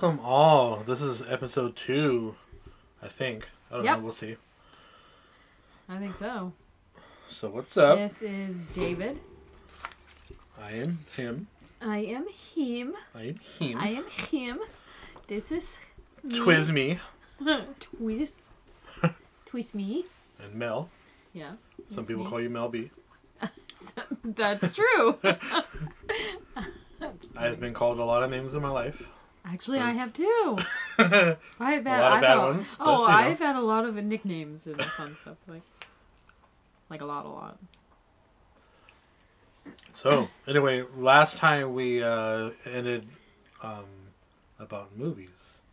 Welcome all. This is episode two, I think. I don't Yep. know. We'll see. I think so. So what's up? This is David. I am him. I am him. I am him. I am him. This is me. Twiz me Twist. Twist me. and Mel. Yeah. Some people me. call you Mel B. That's true. I have been called a lot of names in my life. Actually, I have too. a I've had lot of I've bad had a- ones. but, Oh, you know. I've had a lot of nicknames and fun stuff like, like a lot, a lot. So anyway, last time we uh, ended um, about movies,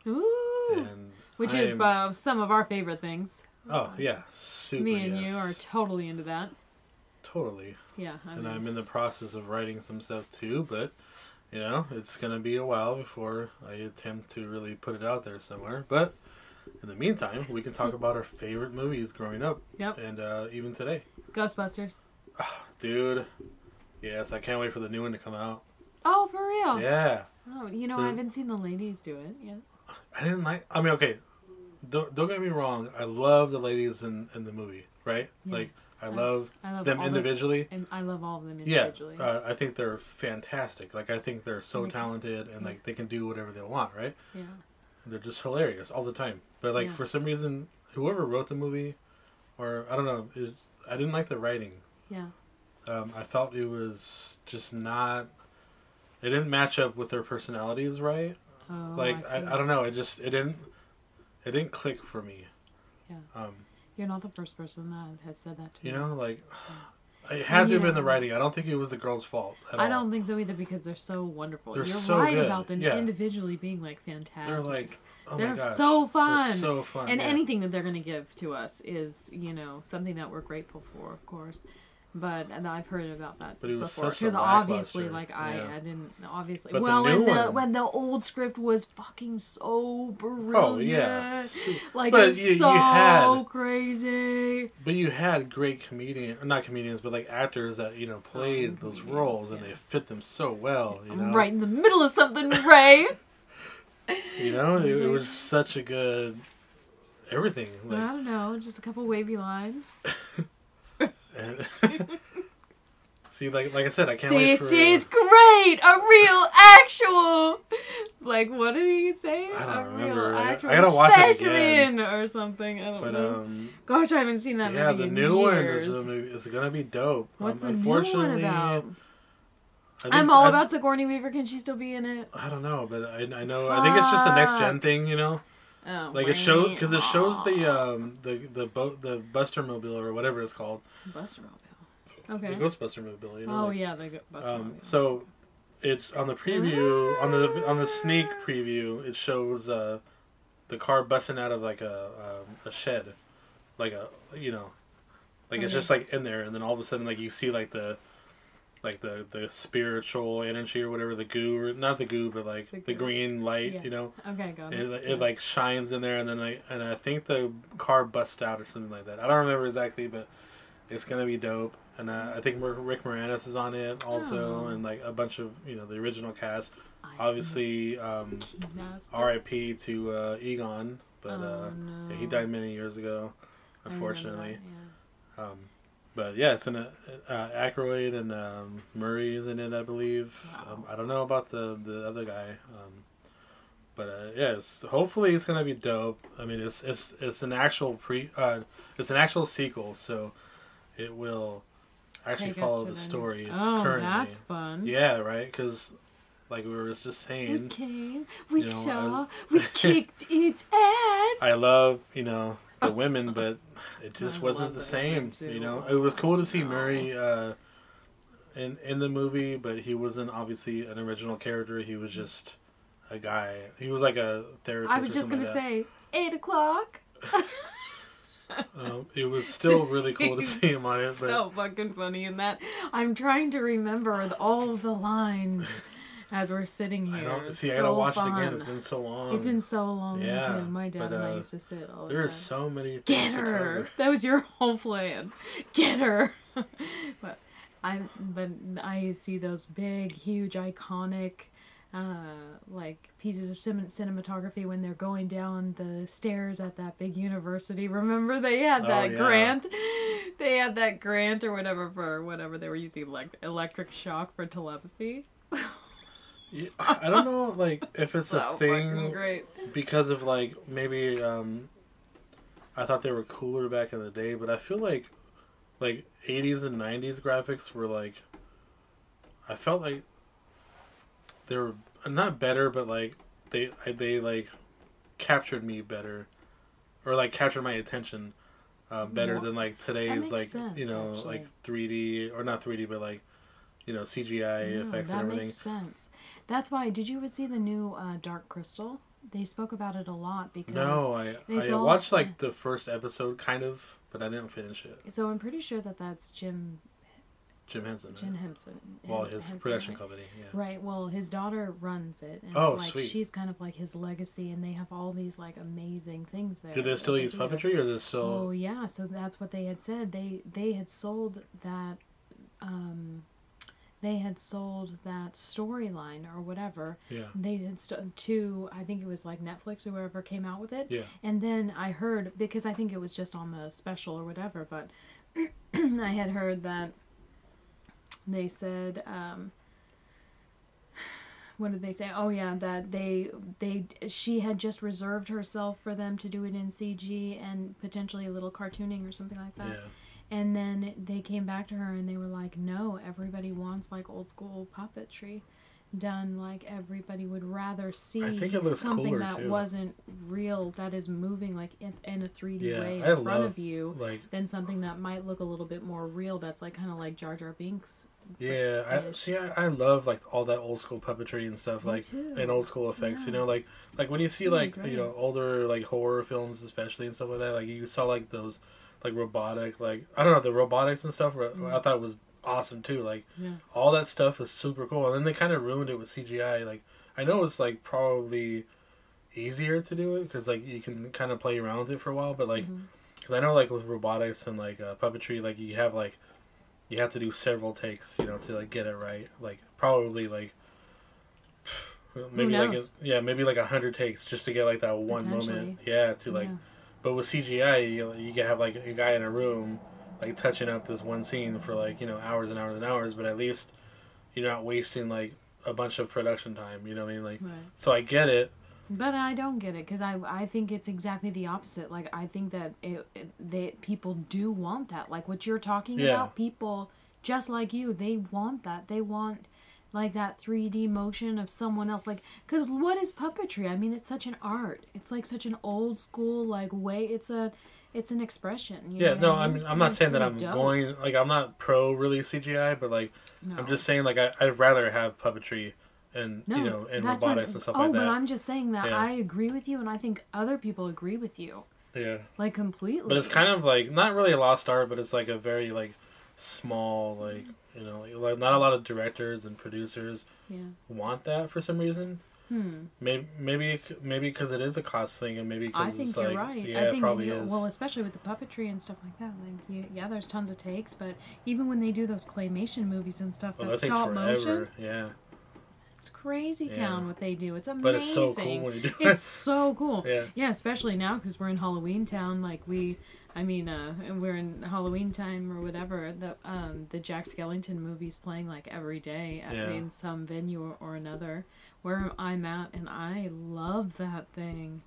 Ooh. and Which I is am- uh, some of our favorite things. oh yeah, super. Me and yes. you are totally into that. totally. Yeah. I and I'm in the process of writing some stuff too, but you know, it's gonna be a while before I attempt to really put it out there somewhere. But in the meantime, we can talk about our favorite movies growing up, Yep. and uh, even today, Ghostbusters. dude. Yes, I can't wait for the new one to come out. Oh, for real? Yeah, Oh, you know, The- I haven't seen the ladies do it yet. I didn't like. I mean, okay, don't don't get me wrong. I love the ladies in in the movie, right? Yeah. Like I love I love them individually. The, and I love all of them Yeah, individually. uh, I think they're fantastic. Like I think they're so Okay. talented and like they can do whatever they want, right? yeah. And they're just hilarious all the time. But like Yeah. for some reason, whoever wrote the movie, or I don't know, it, I didn't like the writing. Yeah. Um, I felt it was just not. It didn't match up with their personalities, right? Oh, like I, I. I, don't know. It just it didn't. It didn't click for me. Yeah. Um, You're not the first person that has said that to you me. know, like it had to have been the writing. I don't think it was the girl's fault. At I all. don't think so either because they're so wonderful. They're You're so right good, about them yeah. individually being like fantastic. They're like, oh They're gosh, so they're fun. so fun. and yeah. anything that they're going to give to us is, you know, something that we're grateful for, of course. But and I've heard about that But it was before because obviously, like I, yeah. I didn't obviously. But the well, new when the one- when the old script was fucking so brilliant, Oh yeah. like But it was you- you so had- crazy. But you had great comedian, not comedians, but like actors that you know played Oh, those yeah, roles, and they fit them so well. You know, I'm right in the middle of something, Ray. You know, it, it was such a good everything. I don't know, just a couple wavy lines. and see, like like I said, I can't wait This is great, a real actual. Like what did he say? I don't a remember. real I- I gotta watch it again. or something. I don't but know. um, Gosh, I haven't seen that yeah, movie the new one is, is gonna be dope. What's um, the new one about? I'm all I- about Sigourney Weaver. Can she still be in it? I don't know, but I, I know I think it's just a next gen thing, you know. Oh, Like it shows because it shows the um the the boat the Buster Mobile or whatever it's called Buster Mobile. Okay. the Ghostbuster Mobile. You know, oh like, yeah, the Buster Um, Mobile. so it's on the preview on the on the sneak preview. It shows uh, the car busting out of like a um, a shed, like a you know, like it's just like in there, and then all of a sudden like you see like the like the the spiritual energy or whatever the goo or not the goo but like The the green light Yeah. you know Okay, got it, it. it Yeah. like shines in there and then like and I think the car busts out or something like that I don't remember exactly but it's gonna be dope and uh, I think Rick Moranis is on it also Oh. and like a bunch of you know the original cast obviously um, R.I.P. to uh, Egon but oh, uh, no. yeah, he died many years ago unfortunately um, but yeah, it's in a, uh, Aykroyd and um, Murray is in it, I believe. Wow. Um, I don't know about the the other guy, um, but uh, yeah, it's, hopefully it's gonna be dope. I mean, it's it's it's an actual pre, uh, it's an actual sequel, so it will actually Take follow the story Oh, currently. that's fun. Yeah, right. Because like we were just saying. We came, we you know, saw, I- we kicked its ass. I love you know the women, but it just I wasn't the same. You know, it was cool to see. Murray uh, in in the movie, but he wasn't obviously an original character. He was just a guy. He was like a therapist. I was just gonna like say eight o'clock. Um, it was still really cool to see him on it, but so fucking funny in that. I'm trying to remember all of the lines as we're sitting I here. don't It's see. I so gotta watch fun. it again. It's been so long. It's been so long Yeah, too. My dad but, and I uh, used to sit all the There are so many. Get her. That was your whole plan. Get her. but I but I see those big, huge, iconic uh, like pieces of cin- cinematography when they're going down the stairs at that big university. Remember they had Oh, that yeah. grant. They had that grant or whatever for whatever they were using elect- electric shock for telepathy. Yeah, I don't know, like if it's so a thing great. because of like maybe um, I thought they were cooler back in the day, but I feel like like 80s and 90s graphics were like I felt like they were not better, but like they I- they like captured me better, or like captured my attention uh, better More- than like today's like sense, you know actually. like 3D or not 3D, but like you know CGI No, effects that and everything. That makes sense. That's why. Did you ever see the new uh, Dark Crystal? They spoke about it a lot because. No, I I all- watched like the first episode, kind of, but I didn't finish it. So I'm pretty sure that that's Jim Jim Henson. Jim Henson. well, his Henson, production right? company. Yeah. Right. Well, his daughter runs it, and Oh, like sweet. she's kind of like his legacy, and they have all these like amazing things there. Do they still use puppetry, or is it still? Oh yeah, so that's what they had said. They they had sold that, um, they had sold that storyline or whatever. yeah. They had st- to I think it was like Netflix or whoever came out with it. Yeah. And then I heard because I think it was just on the special or whatever, but I had heard that they said um, what did they say? Oh yeah, that they they she had just reserved herself for them to do it in CG and potentially a little cartooning or something like that. Yeah. And then they came back to her and they were like, "No, everybody wants like old school puppetry done. Like everybody would rather see think it looks something that too. wasn't real, that is moving like in, in a 3D Yeah, way in I front love of you, Like, than something that might look a little bit more real. That's like kind of like Jar Jar Binks. yeah, I see. I, I love like all that old school puppetry and stuff, Me like too. and old school effects. You know, like like when you see Really like great. you know older like horror films, especially and stuff like that. Like you saw like those like robotic, like I don't know the robotics and stuff. Mm. I thought was awesome too. Like Yeah. all that stuff was super cool, and then they kind of ruined it with CGI. Like I know it's like probably easier to do it because like you can kind of play around with it for a while, but like because I know like with robotics and like uh, puppetry, like you have like you have to do several takes, you know, to like get it right. Like probably like maybe like a, yeah, maybe like a hundred takes just to get like that one moment. Yeah, to like. Yeah. But with CGI, you you can have like a guy in a room, like touching up this one scene for like you know hours and hours and hours. But at least you're not wasting like a bunch of production time. You know what I mean? Like, Right. so I get it. But I don't get it because I I think it's exactly the opposite. Like I think that it, it they people do want that. Like what you're talking Yeah. about, people just like you, they want that. They want like that 3D motion of someone else. Like because what is puppetry? I mean, it's such an art. It's like such an old school like way. It's a it's an expression. You Yeah, no, I mean I'm not it's saying that I'm dope. going like I'm not pro really CGI, but like No. I'm just saying like I, I'd rather have puppetry and No, you know and that's what- robotics and stuff oh, like that. Oh, but. I'm just saying that Yeah. I agree with you, and I think other people agree with you, Yeah, like completely. but it's kind of like not really a lost art, but it's like a very like small like you know like, not a lot of directors and producers yeah. want that for some reason. Hmm. Maybe maybe maybe because it is a cost thing, and maybe because I think it's you're like right. yeah, I think it probably is. well, especially with the puppetry and stuff like that. Like, yeah, there's tons of takes, but even when they do those claymation movies and stuff, well, that that stop forever. motion, Yeah, it's crazy Yeah. town what they do. It's amazing. but it's so cool when you do it. It's so cool. Yeah. Yeah, especially now because we're in Halloween town. Like we, I mean, uh, we're in Halloween time or whatever. The um, the Jack Skellington movie's playing like every day at, Yeah. in some venue or, or another where I'm at, and I love that thing.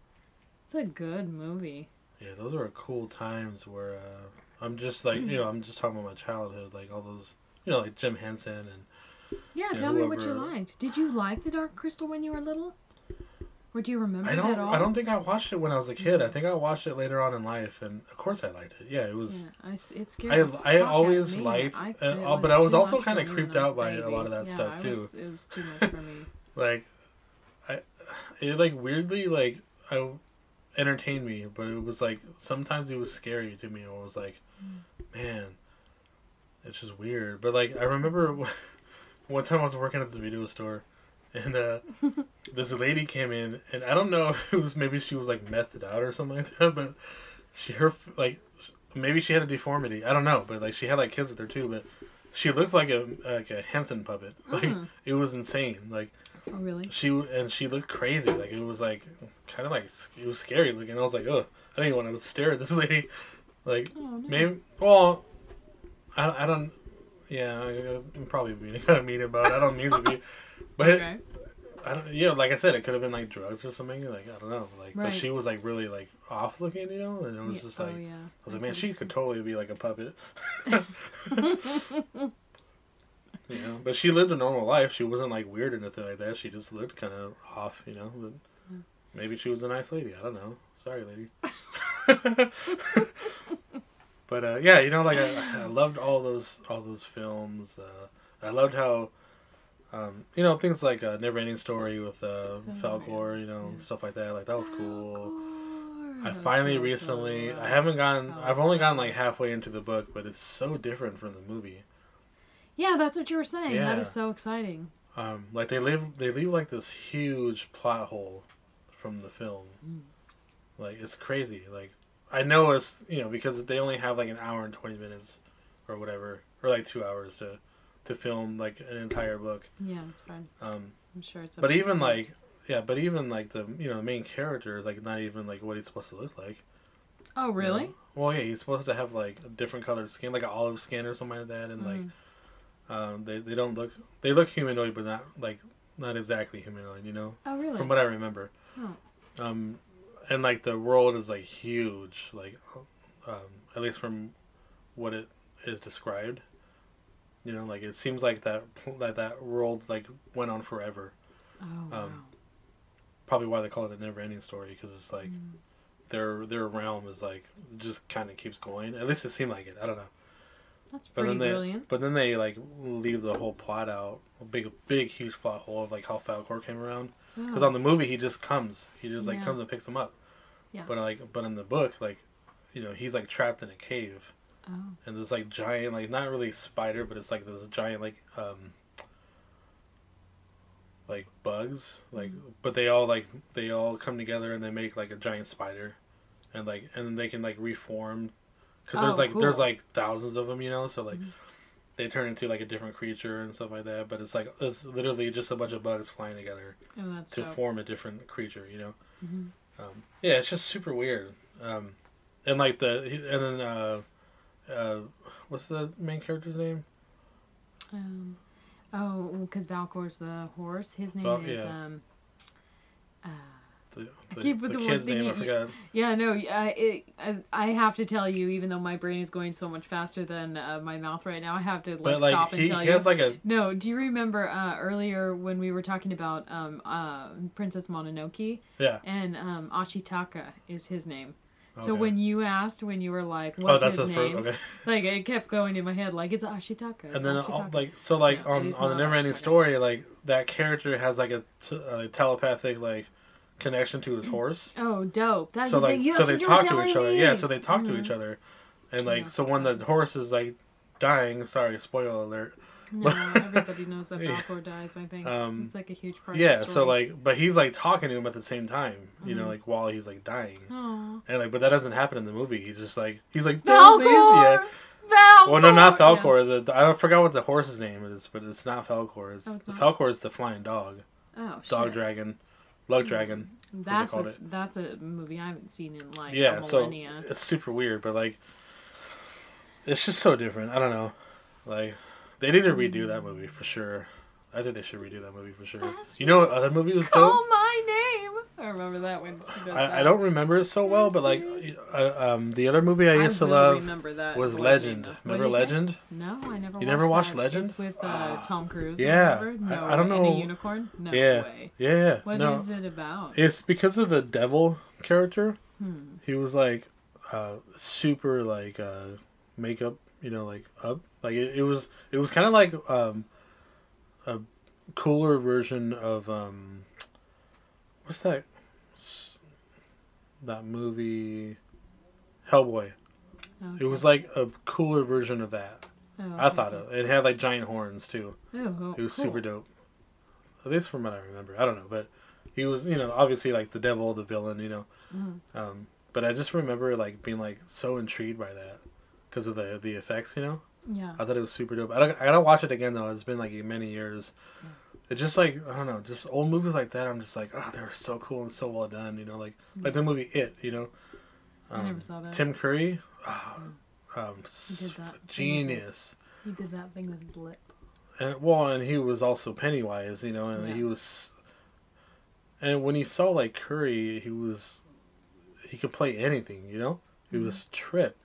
It's a good movie. Yeah, those are cool times where uh, I'm just like you know I'm just talking about my childhood, like all those you know like Jim Henson and Yeah, Yeah, tell me what you liked. Did you like the Dark Crystal when you were little? Or do you remember I don't at all? I don't think I watched it when I was a kid. I think I watched it later on in life, and of course I liked it. Yeah, it was. Yeah, I, it scared I I fuck out of always liked, I, it uh, but I was also kind of creeped out by a lot of that baby. stuff yeah, too. It was, it was too much for me. Like, I it like weirdly like I entertained me, but it was like sometimes it was scary to me. It was like, man, it's just weird. But like I remember one time I was working at this video store, and uh, this lady came in, and I don't know if it was maybe she was like methed out or something like that, but she her like maybe she had a deformity. I don't know, but like she had like kids with her too, but she looked like a like a Henson puppet. Like Mm. it was insane. Like Oh, really? she and she looked crazy. Like it was like kind of like it was scary looking. I was like, oh, I didn't even want to stare at this lady. Like Oh, no. maybe well, I, I don't. Yeah, I- I'm probably being kind of mean about. it. I don't mean to be, but Okay. I don't. You know, like I said, it could have been like drugs or something. Like I don't know. Like, Right. but she was like really like off looking, you know, and it was Yeah, just like oh, yeah. I was like, man, she could totally be like a puppet. You know, but she lived a normal life. She wasn't like weird or anything like that. She just looked kind of off, you know. But Hmm. maybe she was a nice lady. I don't know. Sorry, lady. but uh, yeah, you know, like I, I loved all those all those films. Uh, I loved how, um, you know, things like uh, Never Ending Story with uh, Oh, Falkor, you know, yeah. stuff like that. Like that was cool. I finally That recently I haven't gotten that I've only gotten like halfway into the book, but it's so different from the movie. Yeah, that's what you were saying. That Yeah. is so exciting. Um, like they leave they leave like this huge plot hole from the film. Mm. Like it's crazy. Like I know it's you know because they only have like an hour and twenty minutes or whatever or like two hours to to film like an entire book. Yeah, that's fine. Um, I'm sure it's. but even it. like yeah, but even like the you know the main character is like not even like what he's supposed to look like. Oh, you really? know? Well, yeah, he's supposed to have like a different colored skin, like an olive skin or something like that, and like Mm. um, they they don't look they look humanoid, but not like not exactly humanoid, you know, Oh, really? from what I remember. Oh. Um, and like the world is like huge, like um, at least from what it is described. You know, like it seems like that that that world like went on forever. Oh, wow. um, Probably why they call it a never-ending story because it's like Mm. their their realm is like just kind of keeps going. At least it seemed like it. I don't know. That's But pretty then they, brilliant. but then they like leave the whole plot out, a big, big, huge plot hole of like how Falkor came around. Because Oh. on the movie he just comes, he just like Yeah. comes and picks him up. Yeah. But like, but in the book, like, you know, he's like trapped in a cave, Oh. and this like giant, like not really spider, but it's like this giant like um, like bugs, like, Mm. but they all like they all come together and they make like a giant spider, and like and then they can like reform, because there's Oh, like there's like thousands of them, you know, so like Mhm. they turn into like a different creature and stuff like that. But it's like it's literally just a bunch of bugs flying together Oh, to dope. form a different creature, you know. Mhm. Um, yeah, it's just super weird. Um, and like the and then uh, uh, what's the main character's name? Um, oh, because Falkor's the horse. His name is yeah. um. Uh, The, I the, keep with the the kid's one thing name. I forgot. yeah, no, I, it, I, I have to tell you, even though my brain is going so much faster than uh, my mouth right now, I have to like But like stop and tell he you. has like a No, do you remember uh, earlier when we were talking about um, uh, Princess Mononoke yeah. and um, Ashitaka is his name. So when you asked, when you were like, oh, "What's that's his the name?" first. Okay. Like it kept going in my head, like it's Ashitaka. it's And then all, Ashitaka." like so like No, on on the never ending story like that character has like a, t- a telepathic like connection to his horse. oh, dope! That's so like thing. So they what you were talk to each other. Yeah, so they talk to Mhm. each other, and like so when the horse is like dying. Sorry, spoiler alert. No, everybody knows that Yeah. Falkor dies. I think Um, it's like a huge part. of Yeah, so like, but he's like talking to him at the same time, you know, Mhm. like while he's like dying, Aw. and like, but that doesn't happen in the movie. He's just like, he's like, "Don't yeah. Falkor. Well, no, not Yeah. Falkor. The, the- I don't forgot what the horse's name is, but it's not Falkor. It's, Oh, the? Falkor is the flying dog, Oh, dog shit. dragon, luck dragon. That's a, that's a movie I haven't seen in like yeah, a so it's super weird, but like, it's just so different. I don't know, like, they need to redo that movie for sure. I think they should redo that movie for sure. Ask You know what other movie was Call dope? my name. I remember that one. I, I don't remember it so well, but like, uh, um, the other movie I used to will love was Legend. Remember? Legend? No, I never. You never watched that. Legend? It's with uh, Tom Cruise. yeah. remember? I- No, I don't and know- a unicorn. No yeah. way. Yeah, yeah. What is no, it about? it's because of the devil character. Hmm. He was like uh, super like uh, makeup, you know, like up. Like it, it was it was kind of like um, a cooler version of um, what's that that movie Hellboy. It was like a cooler version of that. Oh, I okay. thought it. It had like giant horns too. Oh, oh, It was cool. super dope. At least from what I remember. I don't know, but he was, you know, obviously like the devil, the villain, you know. Mhm. Um, but I just remember like being like so intrigued by that because of the the effects, you know. Yeah. I thought it was super dope. I, don't, I gotta watch it again though. It's been like many years. Yeah. It's just like I don't know, just old movies like that. I'm just like, oh, they were so cool and so well done. You know, like like the movie It. You know, I never saw that. Tim Curry, ah, um, He did that. genius. He did that thing with his lip. And well, and he was also Pennywise. You know, and Yeah. he was. And when he saw like Curry, he was, he could play anything. You know, he Mm-hmm. was trip.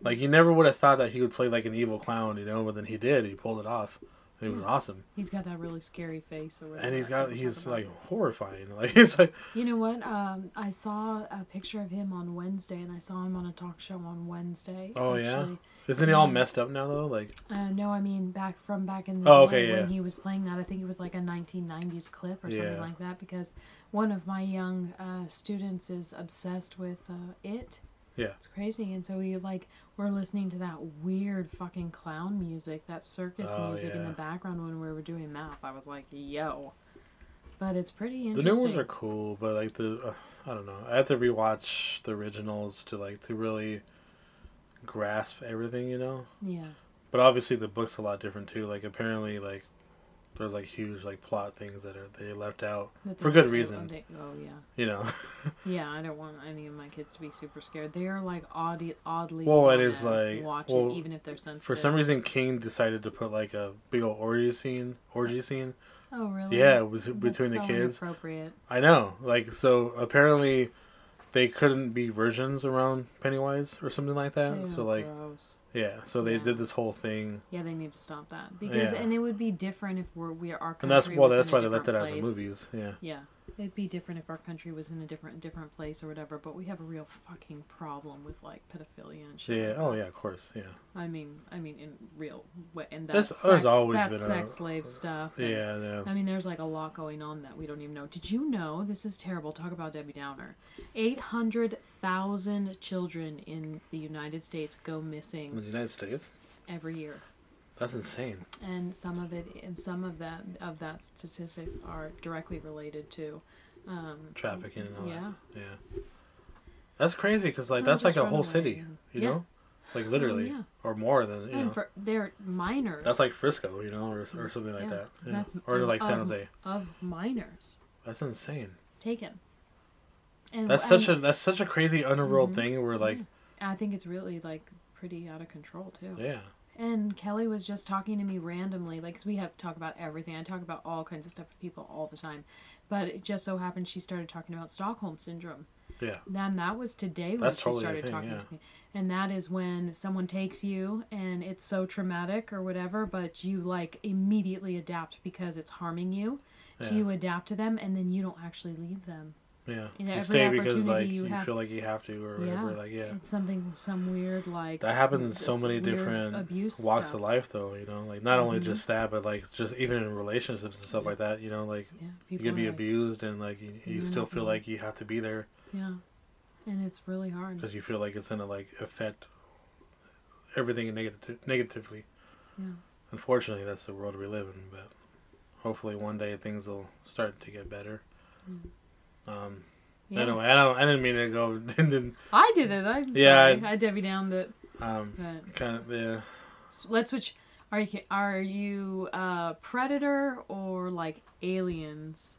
Like you never would have thought that he would play like an evil clown. You know, but then he did. He pulled it off. It was Yeah. awesome. He's got that really scary face or whatever. and he's got he's about like horrifying like it's like You know what? Um, I saw a picture of him on Wednesday, and I saw him on a talk show on Wednesday. Oh, yeah? actually. isn't he all messed up now though like Uh, no, I mean back from back in the Oh, day okay, when he was playing that. I think it was like a 1990s clip or something Yeah. like that. Because one of my young uh, students is obsessed with uh, it. Yeah. it's crazy. And so we like we're listening to that weird fucking clown music, that circus Oh, music in the background when we were doing math. I was like, yo. But it's pretty interesting. the new ones are cool but like the uh, i don't know i have to rewatch the originals to like to really grasp everything you know Yeah. but obviously the book's a lot different too like apparently like there's like huge like plot things that are they left out But For good reason. oh yeah. you know Yeah, I don't want any of my kids to be super scared. They are like oddly, oddly. Well, it like- watch well, it even if they're sensitive. for some reason king decided to put like a big old orgy scene orgy scene Oh really? yeah it was That's between the so kids Inappropriate. I know. Like so apparently they couldn't be versions around Pennywise or something like that. Ew, so like gross. yeah, so they Yeah. did this whole thing. Yeah, they need to stop that because, Yeah. and it would be different if we're we are our And that's well that's why they left it out of the movies. Yeah. Yeah, it'd be different if our country was in a different different place or whatever. But we have a real fucking problem with like pedophilia and shit. Yeah. Oh yeah, of course. Yeah. I mean, I mean, in real way, and that's sex, always that's been a- sex slave uh, stuff. and- Yeah, yeah. I mean, there's like a lot going on that we don't even know. Did you know? This is terrible. Talk about Debbie Downer. 800,000 children in the United States go missing. In the United States. every year. That's insane. And some of it, and some of that, of that statistic are directly related to, um, Trafficking and all yeah. that. Yeah. That's crazy because like Some that's like a whole away city, you yeah. know, like literally, yeah. or more than you And know. for, they're minors. That's like Frisco, you know, or, or something like Yeah, that, you know? or like San um, Jose. of minors That's insane. taken. And That's and such a that's such a crazy underworld Mhm. thing where like I think it's really like pretty out of control too. yeah. And Kelly was just talking to me randomly, like we have to talk about everything. I talk about all kinds of stuff with people all the time, but it just so happened she started talking about Stockholm syndrome. Yeah. Then that was today when That's she totally started thing, talking yeah. to me, and that is when someone takes you and it's so traumatic or whatever, but you like immediately adapt because it's harming you. So Yeah. you adapt to them, and then you don't actually leave them. Yeah. In you stay because like you you, feel like you have to or Yeah. whatever. Like yeah. It's something, some weird like That happens in so many different abuse walks stuff. of life though, you know. Like not only Mhm. just that, but like just even in relationships and stuff like that, you know, like Yeah, you can be are- abused and like you, you still feel like you have to be there Yeah, and it's really hard. because you feel like it's gonna like affect everything negative negatively. Yeah. Unfortunately, that's the world we live in, but hopefully one day things will start to get better. Mm. Um, Yeah. Anyway, I don't. I didn't mean to go. Didn't. I did it. I'm Yeah, sorry. I, Debbie down that. Um, kind of. Yeah. s- let's switch. Are you are you uh, predator or like aliens?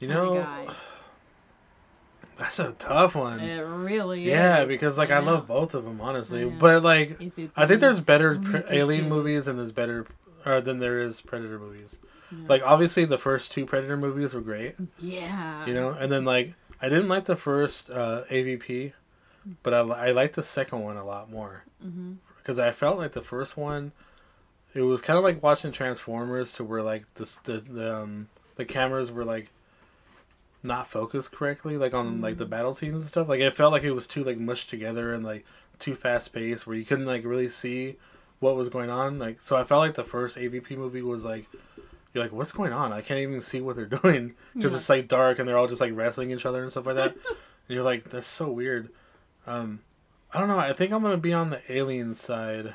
You know, guy? that's a tough one. It really yeah, is. because like I, know. love both of them honestly, I but like I think there's better pre- alien movies and there's better or than there is predator movies. Yeah. Like obviously the first two predator movies were great, Yeah. you know, and then like I didn't like the first uh, AVP, but I I liked the second one a lot more because I felt like the first one, it was kind of like watching Transformers to where like the the the, um, the cameras were like not focused correctly, like on like the Mm. battle scenes and stuff. Like it felt like it was too like mushed together and like too fast paced, where you couldn't like really see what was going on. Like so, I felt like the first AVP movie was like. You're like, what's going on? I can't even see what they're doing because Yeah. it's like dark and they're all just like wrestling each other and stuff like that. and you're like, that's so weird. Um, I don't know. I think I'm gonna be on the alien side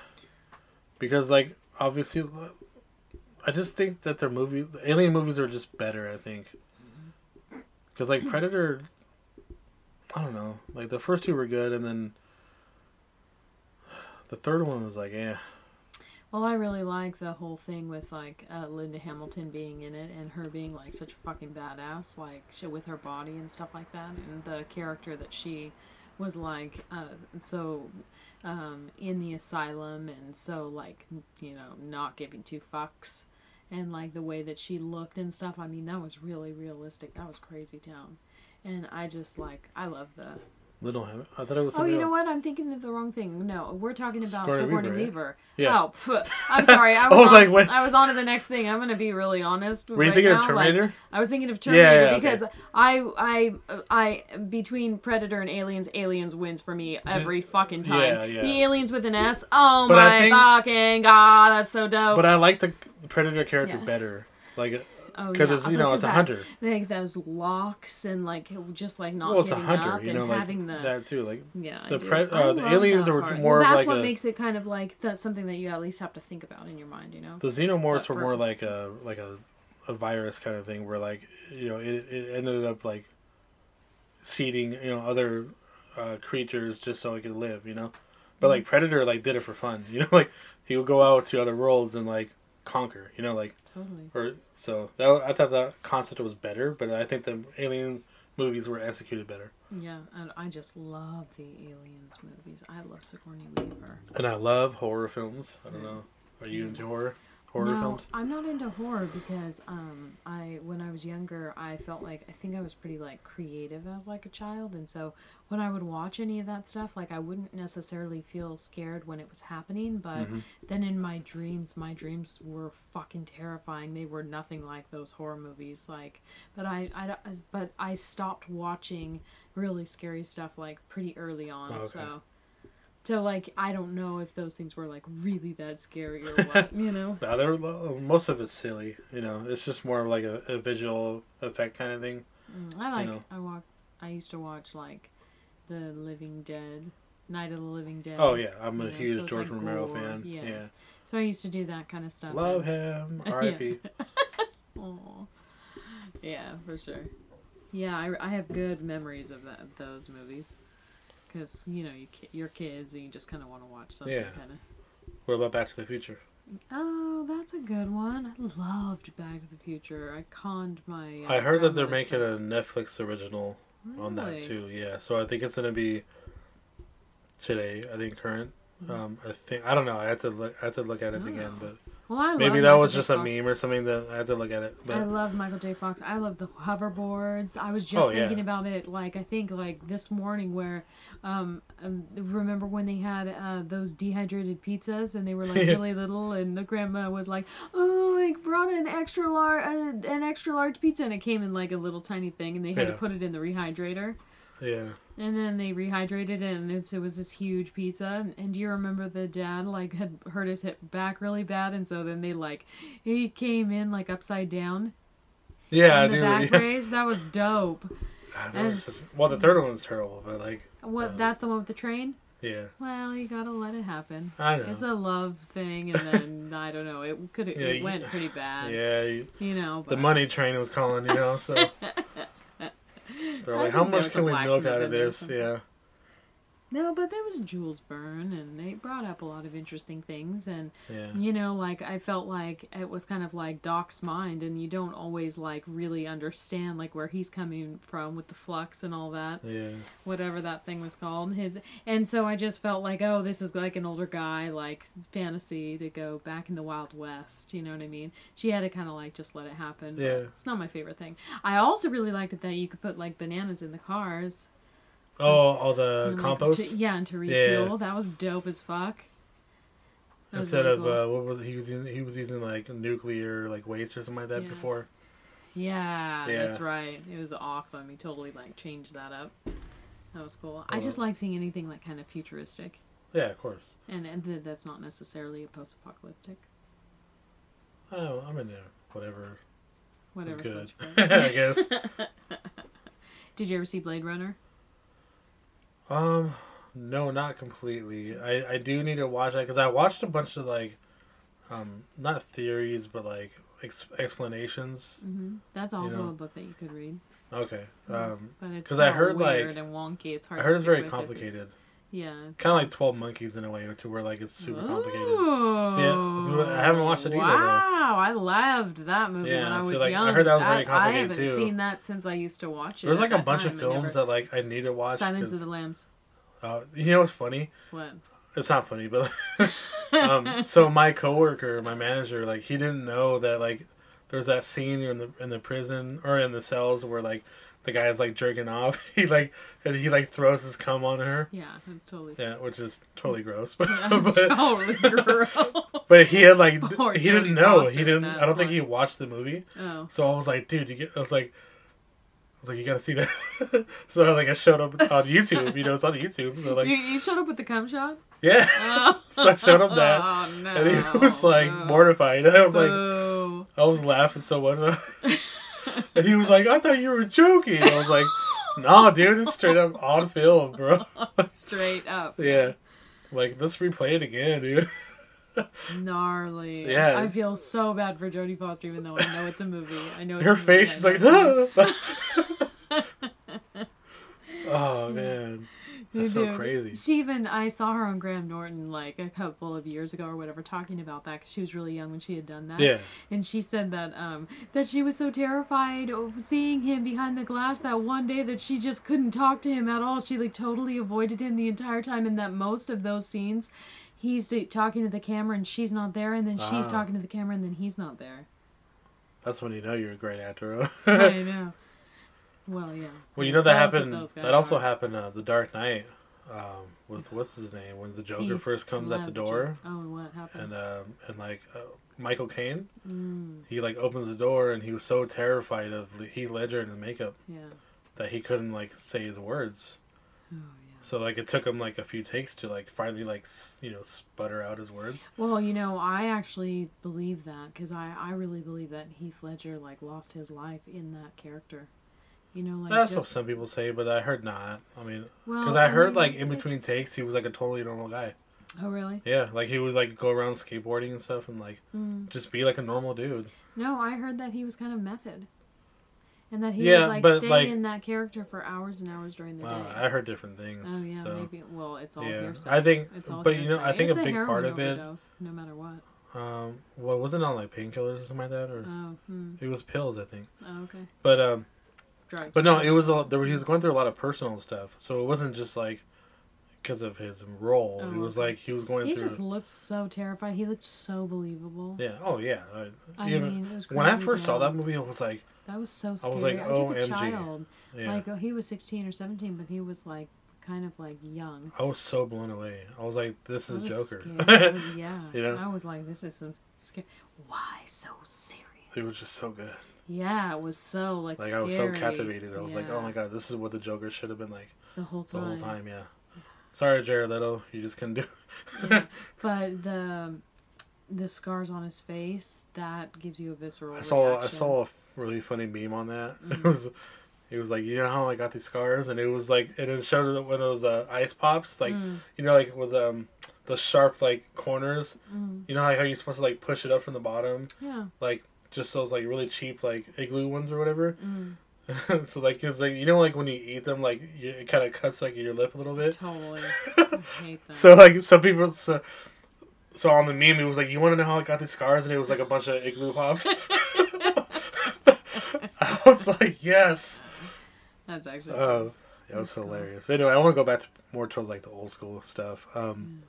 because, like, obviously, I just think that their movie, the alien movies, are just better. I think because like Predator, I don't know. Like the first two were good, and then the third one was like, eh. Well, I really like the whole thing with like uh, Linda Hamilton being in it and her being like such a fucking badass, like she, with her body and stuff like that, and the character that she was like uh, so um, in the asylum and so like you know not giving two fucks and like the way that she looked and stuff. I mean, that was really realistic. That was crazy town, and I just like I love the Little I thought it was. Oh, you know what? I'm thinking of the wrong thing. No, we're talking about Sigourney Sigourney Weaver, Weaver. Yeah. Oh, pff, I'm sorry. I I was, was on, like? I was on to the next thing. I'm gonna be really honest. Were you right thinking of now. Like, Terminator? I was thinking of Yeah, Terminator yeah, okay. because I, I, I between Predator and Aliens, Aliens wins for me every fucking time. yeah, yeah. The Aliens with an S. Oh But my think- fucking god, that's so dope. but I like the, the Predator character Yeah. better, like oh, because yeah, it's you know it's a that- hunter. Like those locks and like just like not Well, it's a hunter, up you and know, like having the that too. Like Yeah, The pre- uh, the aliens that are part. more of That's like what a- makes it kind of like that's something that you at least have to think about in your mind, you know. the xenomorphs were more like a like a a virus kind of thing, where like you know it, it ended up like seeding you know other uh, creatures just so it could live, you know. But Mm-hmm. like Predator like did it for fun, you know, like he would go out to other worlds and like conquer, you know, like Totally. or so that I thought that concept was better, but I think the Alien movies were executed better. Yeah, and I just love the aliens movies. I love Sigourney Weaver. And I love horror films. I don't know, are you into horror horror no, films? I'm not into horror because um I when I was younger I felt like I think I was pretty like creative as like a child and so when I would watch any of that stuff like I wouldn't necessarily feel scared when it was happening but Mhm. then in my dreams my dreams were fucking terrifying they were nothing like those horror movies like but I, I but I stopped watching really scary stuff like pretty early on Oh, okay. so so like I don't know if those things were like really that scary or what you know No, they're, most of it's silly. You know, it's just more of like a, a visual effect kind of thing. Mm, I like. know. I walk. I used to watch like the Living Dead, Night of the Living Dead. Oh yeah, I'm a so huge it's George like Romero gore, fan. yeah. Yeah, So I used to do that kind of stuff. love him. R.I.P. Aw. Yeah, for sure. Yeah, I, I have good memories of that of those movies. Because you know you you're kids and you just kind of want to watch something Yeah. kind of. What about Back to the Future? Oh, that's a good one. I loved Back to the Future. I conned my. uh, I heard that they're making a Netflix original friend. on that too. Yeah, so I think it's gonna be today. I think current. Mm-hmm. Um, I think I don't know. I have to look. I have to look at it Oh. again, but Well, I maybe that Michael was J. just a meme or something. That I had to look at it. But... I love Michael J. Fox. I love the hoverboards. I was just Oh, yeah. thinking about it, like I think like this morning, where um, um remember when they had uh, those dehydrated pizzas and they were like really little, and the grandma was like, "Oh, like brought an extra large, uh, an extra large pizza," and it came in like a little tiny thing, and they had Yeah. to put it in the rehydrator. Yeah, And then they rehydrated it, and it's, it was this huge pizza. And, do you remember the dad like had hurt his hip back really bad, and so then they like he came in like upside down yeah, in the back yeah. raise. That was dope. Ah, that was such- well, the third one was terrible, but like, What? Uh, that's the one with the train. yeah, Well, you gotta let it happen. I know. It's a love thing, and then I don't know. It could Yeah, it went pretty bad. yeah, you, You know. the money train was calling, you know. So they're like, "How much can we milk out of in there or this?" Yeah, No, but there was Jules Verne, and they brought up a lot of interesting things, and yeah, you know, like I felt like it was kind of like Doc's mind, and you don't always like really understand like where he's coming from with the flux and all that. yeah. whatever that thing was called his and so i just felt like oh this is like an older guy like fantasy to go back in the wild west you know what i mean she had to kind of like just let it happen Yeah. it's not my favorite thing i also really liked it that you could put like bananas in the cars Oh, all the and, like, compost to- yeah and to Yeah. refuel that was dope as fuck That instead really of cool. uh, what was it? he was using? He was using like nuclear like waste or something like that Yeah. before. yeah, Yeah. that's right it was awesome he totally like changed that up that was cool i Well- just like seeing anything like kind of futuristic Yeah, of course. and, and th- that's not necessarily a post-apocalyptic Oh, I'm in there. Whatever. whatever good. floats your boat. I guess. Did you ever see Blade Runner? Um, no, not completely. I I do need to watch that because I watched a bunch of like, um, not theories but like ex- explanations. hmm That's also know. a book that you could read, Okay. Um, but it's 'Cause I heard, like- and wonky. It's hard. I heard it's very with if it's- complicated. Yeah. Kind of like Twelve Monkeys in a way, to where like it's super complicated. Ooh. I haven't watched it either, though. Wow, I loved that movie Yeah, when I see, was like, I young. heard that was very I, I haven't too. seen that since I used to watch it. There's like a bunch of. Films that like I need to watch. Silence of the Lambs. uh, you know what's funny? What? It's not funny, but um, so my coworker, my manager, like he didn't know that like there's that scene in the in the prison or in the cells where like the guy's like jerking off. he like and he like throws his cum on her. Yeah, that's totally. Yeah, which is totally gross. But That's but, totally gross. but he had like Poor he didn't know. He didn't. I don't think he watched the movie. Oh. So I was like, dude, you get. I was like. I was like, you gotta see that. so like, I showed up on YouTube. You know, it's on YouTube. So like, you, you showed up with the cum shot? yeah. Oh. So I showed him that, Oh, no. and he oh. was like Boo. mortified. And I was like, I was laughing so much. And he was like, I thought you were joking. I was like, nah, dude, it's straight up on film, bro. Straight up. yeah. Like, let's replay it again, dude. Gnarly. Yeah. I feel so bad for Jodie Foster, even though I know it's a movie. I know it's Her face, she's like, oh, man. That's so crazy. She even I saw her on Graham Norton like a couple of years ago or whatever talking about that because she was really young when she had done that. Yeah. And she said that um that she was so terrified of seeing him behind the glass that one day that she just couldn't talk to him at all. She like totally avoided him the entire time, and that most of those scenes. He's talking to the camera and she's not there, and then she's Ah. talking to the camera and then he's not there. That's when you know you're a great actor. I know. Well, yeah. Well, you know that happened. That also are. happened. Uh, the Dark Knight, um, with what's his name when the Joker Heath first comes at the door, Oh, and what happened? and um, and like uh, Michael Caine, mm, he like opens the door and he was so terrified of Heath Ledger and the makeup yeah. that he couldn't like say his words. Oh, yeah. So like it took him like a few takes to like finally like you know sputter out his words. Well, you know, I actually believe that because I, I really believe that Heath Ledger like lost his life in that character. You know, like That's just, what some people say, but I heard not. I mean, well, because I heard mean, like in between takes he was like a totally normal guy. Oh, really? Yeah, like he would like go around skateboarding and stuff and like Mm. just be like a normal dude. No, I heard that he was kind of method, and that he Yeah, would like but, stay like- in that character for hours and hours during the day. I heard different things. oh yeah, so, maybe. Well, it's all yeah, hearsay. I think, it's all but you know, hearsay. I think It's a big part heroin of it, no matter what. um, well, wasn't it on like painkillers or something like that, or Oh, hmm. it was pills, I think. oh okay. But um, Drugs. but no, it was a, there. was- He was going through a lot of personal stuff, so it wasn't just like because of his role. Oh, it was like he was going He through. just looked so terrified. He looked so believable. yeah. Oh yeah. I, I even mean, it was when I first to saw that movie, I was like, That was so scary. I was like, I took oh, a OMG. child. yeah. Like, oh, he was 16 or 17, but he was, like, kind of, like, young. I was so blown away. I was like, this I is was Joker. was- yeah. You know? I was like, this is some scary. Why so serious? it was just so good. Yeah, it was so, like, Like scary. I was so captivated. I was like, oh my god, this is what the Joker should have been like The whole time. the whole time. Yeah. Sorry, Jared Leto, you just couldn't do. Yeah. But the the scars on his face, that gives you a visceral I saw I saw a really funny meme on that. It Mhm. was it was like you know how I got these scars, and it was like and it showed one of those uh, ice pops, like Mm, you know, like with um the sharp like corners. mm, You know how, how you're supposed to like push it up from the bottom, yeah. like just those like really cheap like igloo ones or whatever. Mm, so like it's like you know like when you eat them like you, it kind of cuts like your lip a little bit. totally. I hate that. so like some people so, so on the meme it was like you want to know how I got these scars and it was like a bunch of igloo pops. I was like yes. That's actually. Oh, that was cool. hilarious. But anyway, I want to go back to more towards like the old school stuff. Um,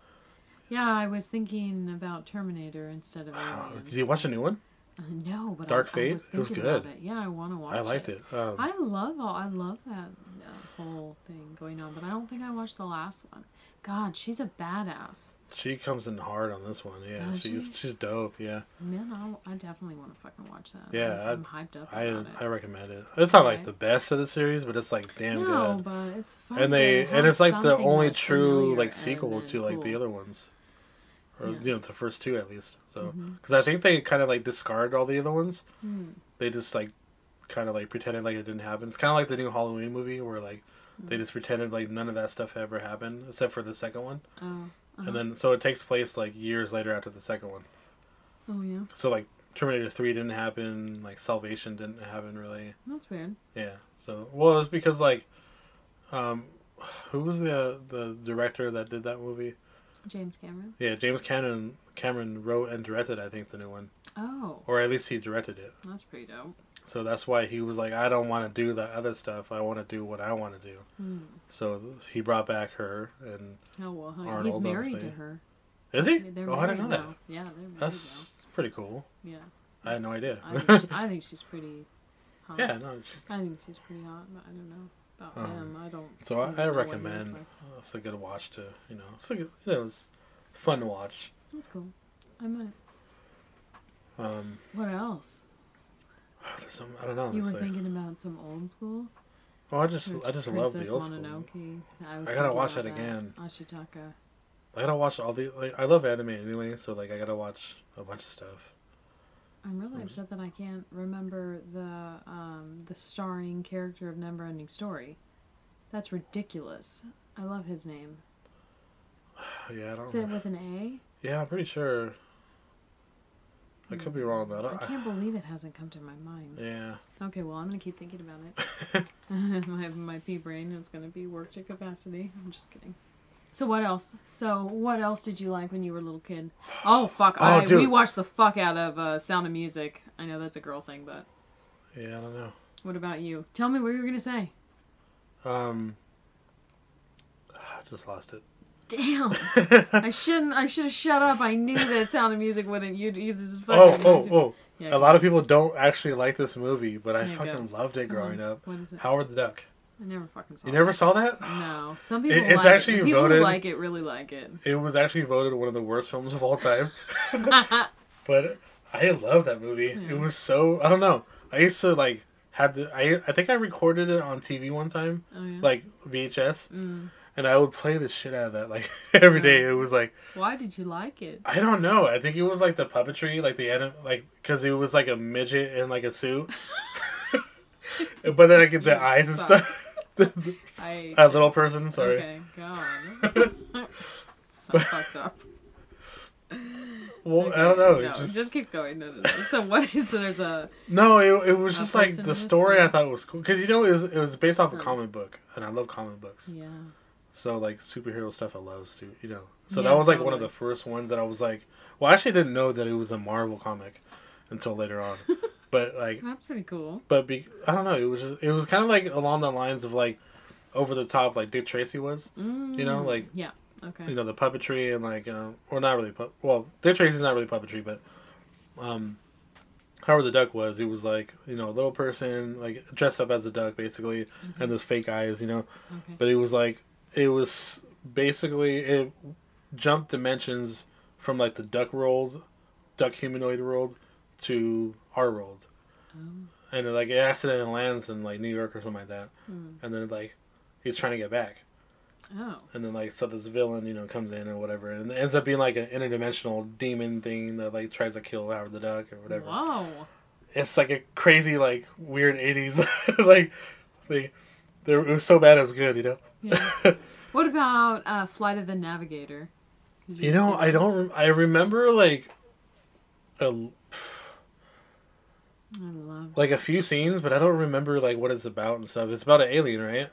Yeah, I was thinking about Terminator instead of wow. Did you watch the new one? No, but Dark I, Fate? I was It was good. it. Yeah, I want to watch. It. I liked it. Um, I love all. I love that uh, whole thing going on, but I don't think I watched the last one. God, she's a badass. she comes in hard on this one. Yeah, Does she's she? she's dope. Yeah, Man, I, I definitely want to fucking watch that. Yeah, I'm, I'm hyped up I about I recommend it. It's not like the best of the series, but it's like damn no, good. but it's fun. and they and it's like the only true like sequel to like the other ones or Yeah. you know the first two at least so because i think they kind of like discarded all the other ones Hmm. they just like kind of like pretended like it didn't happen it's kind of like the new halloween movie where like they Mm. just pretended like none of that stuff ever happened except for the second one Oh. uh-huh. and then so it takes place like years later after the second one Oh yeah, so like terminator 3 didn't happen like salvation didn't happen really that's weird. yeah. So well, it's because like, um, who was the the director that did that movie? James Cameron. Yeah, James Cameron Cameron wrote and directed I think the new one, Oh, or at least he directed it. that's pretty dope. So that's why he was like, I don't want to do the other stuff. I want to do what I want to do. Hmm. So he brought back her, and Oh well, huh, he's Arnold, married to her. is he? They're Oh, I didn't know that. Yeah, they're married That's pretty cool. Yeah. I had no idea. I think, she, I think she's pretty hot. yeah, no. It's, I think she's pretty hot, but I don't know about Um, him. I don't. so I, I know what he recommend. like. uh, It's a good watch to you know. It's a good, you know, it's fun to watch. That's cool. I might. Um, What else? some, I don't know. You were like- thinking about some old school. oh, I just I just love the Princess old school. I, I gotta watch about that again. Ashitaka. I gotta watch all the like. I love anime anyway, so like I gotta watch a bunch of stuff. I'm really upset that I can't remember the um, the starring character of Neverending Story. That's ridiculous. I love his name. Yeah, I don't. Is it with an A? Yeah, I'm pretty sure. I could be wrong though. I I can't believe it hasn't come to my mind. Yeah. Okay, well, I'm gonna keep thinking about it. my my pea brain is gonna be worked to capacity. I'm just kidding. So what else? So what else did you like when you were a little kid? Oh fuck! Oh, I, we watched the fuck out of uh, Sound of Music. I know that's a girl thing, but Yeah, I don't know. what about you? Tell me what you were gonna say. Um, I just lost it. Damn! I shouldn't. I should have shut up. I knew that Sound of Music wouldn't. You. you this is oh, fucking oh, oh! Yeah, A lot of people don't actually like this movie, but I fucking go. loved it growing up. What is it? Howard the Duck. I never fucking saw. That. You it. never saw that? No. Some people. it's like actually it. People who voted- like it really like it. It was actually voted one of the worst films of all time. but I love that movie. Yeah. It was so I don't know. I used to like had to. I I think I recorded it on TV one time, oh yeah. like VHS, Mm. and I would play the shit out of that like every day. It was like Why did you like it? I don't know. I think it was like the puppetry, like the anim- like because it was like a midget in like a suit. but then like the You eyes and stuff. I. a little person. Sorry. Okay, go on. so fucked up. Well, I don't know. No, just, just keep going. No, no. So what is? So there's a. no, it, it was just like the story. I thought was cool because you know it was it was based off a comic book, and I love comic books. Yeah. So like superhero stuff, I love too. You know. So Yeah, that was like one of the first ones that I was like, well, I actually didn't know that it was a Marvel comic until later on. but like That's pretty cool. but be, I don't know. It was just, it was kind of like along the lines of like over the top, like Dick Tracy was. Mm, You know, like- Yeah. Okay. You know, the puppetry and like, uh, or not really. Pu- well, Dick Tracy's not really puppetry, but um, Howard the Duck was. He was like you know a little person like dressed up as a duck basically, and those fake eyes. You know, Okay. but it was like it was basically it jumped dimensions from like the duck world, duck humanoid world, to our world and it, like it accidentally lands in like New York or something like that, Hmm. and then like he's trying to get back, Oh. and then like so this villain you know comes in or whatever, and it ends up being like an interdimensional demon thing that like tries to kill Howard the Duck or whatever. Whoa. It's like a crazy like weird eighties like they they it was so bad it was good you know. Yeah. What about uh, Flight of the Navigator? Did you know I don't I remember like a, I love. like a few scenes, but I don't remember like what it's about and stuff. It's about an alien, right?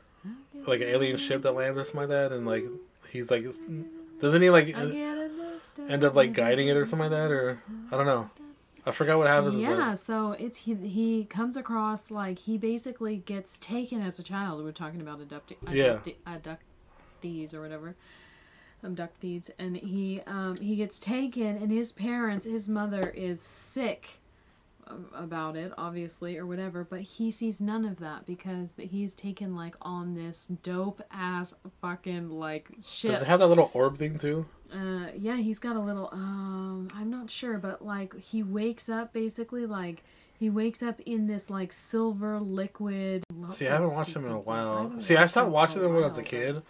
Like an alien ship that lands or something like that, and like he's like, doesn't he like it. end up like guiding it or something like that, or I don't know. I forgot what happens. Yeah, so it's he he comes across like he basically gets taken as a child. We are talking about adopti- Yeah. abductees or whatever, abductees, and he um he gets taken, and his parents, his mother is sick about it, obviously or whatever, but he sees none of that because he's taken like on this dope ass fucking like shit. does it have that little orb thing too? Uh, yeah, he's got a little. Um, I'm not sure, but like he wakes up basically like he wakes up in this like silver liquid. See, I haven't watched them in a Simpsons. I while. See, I stopped watching them when I was a kid,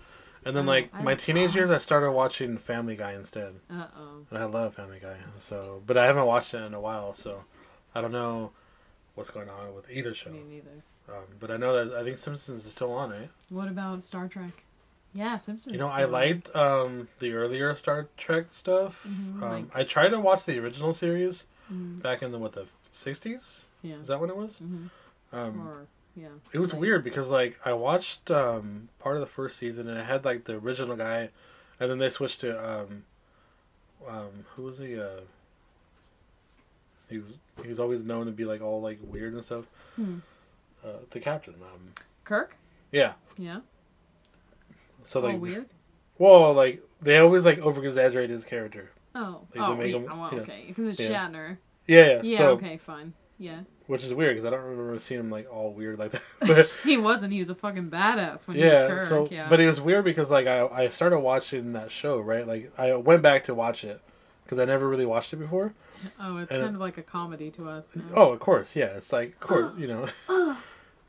and then Oh, like my teenage years, I started watching Family Guy instead, Uh-oh. and I love Family Guy. So, but I haven't watched it in a while, so I don't know what's going on with either show. Me neither. Um, but I know that I think Simpsons is still on, right? What about Star Trek? Yeah, Simpsons. You know, is I still on. liked um, the earlier Star Trek stuff. Mhm, um, like- I tried to watch the original series Mhm, back in the what the sixties. Yeah. Is that when it was? Mhm. Um, Or yeah. It was Like- weird because like I watched um, part of the first season and it had like the original guy, and then they switched to um, um, who was he? Uh, he was he was always known to be like all like weird and stuff. Hmm. Uh, the captain. Um, Kirk. yeah. Yeah. So oh, like, weird. well, like they always like over exaggerate his character. Oh. Like, oh, make yeah, him- yeah. okay. Because it's Yeah. Shatner. Yeah. Yeah. Yeah. so, okay. Fine. Yeah. Which is weird because I don't remember seeing him like all weird like that. but He wasn't. He was a fucking badass when he was Kirk. so, yeah. but it was weird because like I I started watching that show right. Like I went back to watch it because I never really watched it before. Oh, it's and- kind of like a comedy to us. now. Oh, of course, yeah. It's like, of course, you know.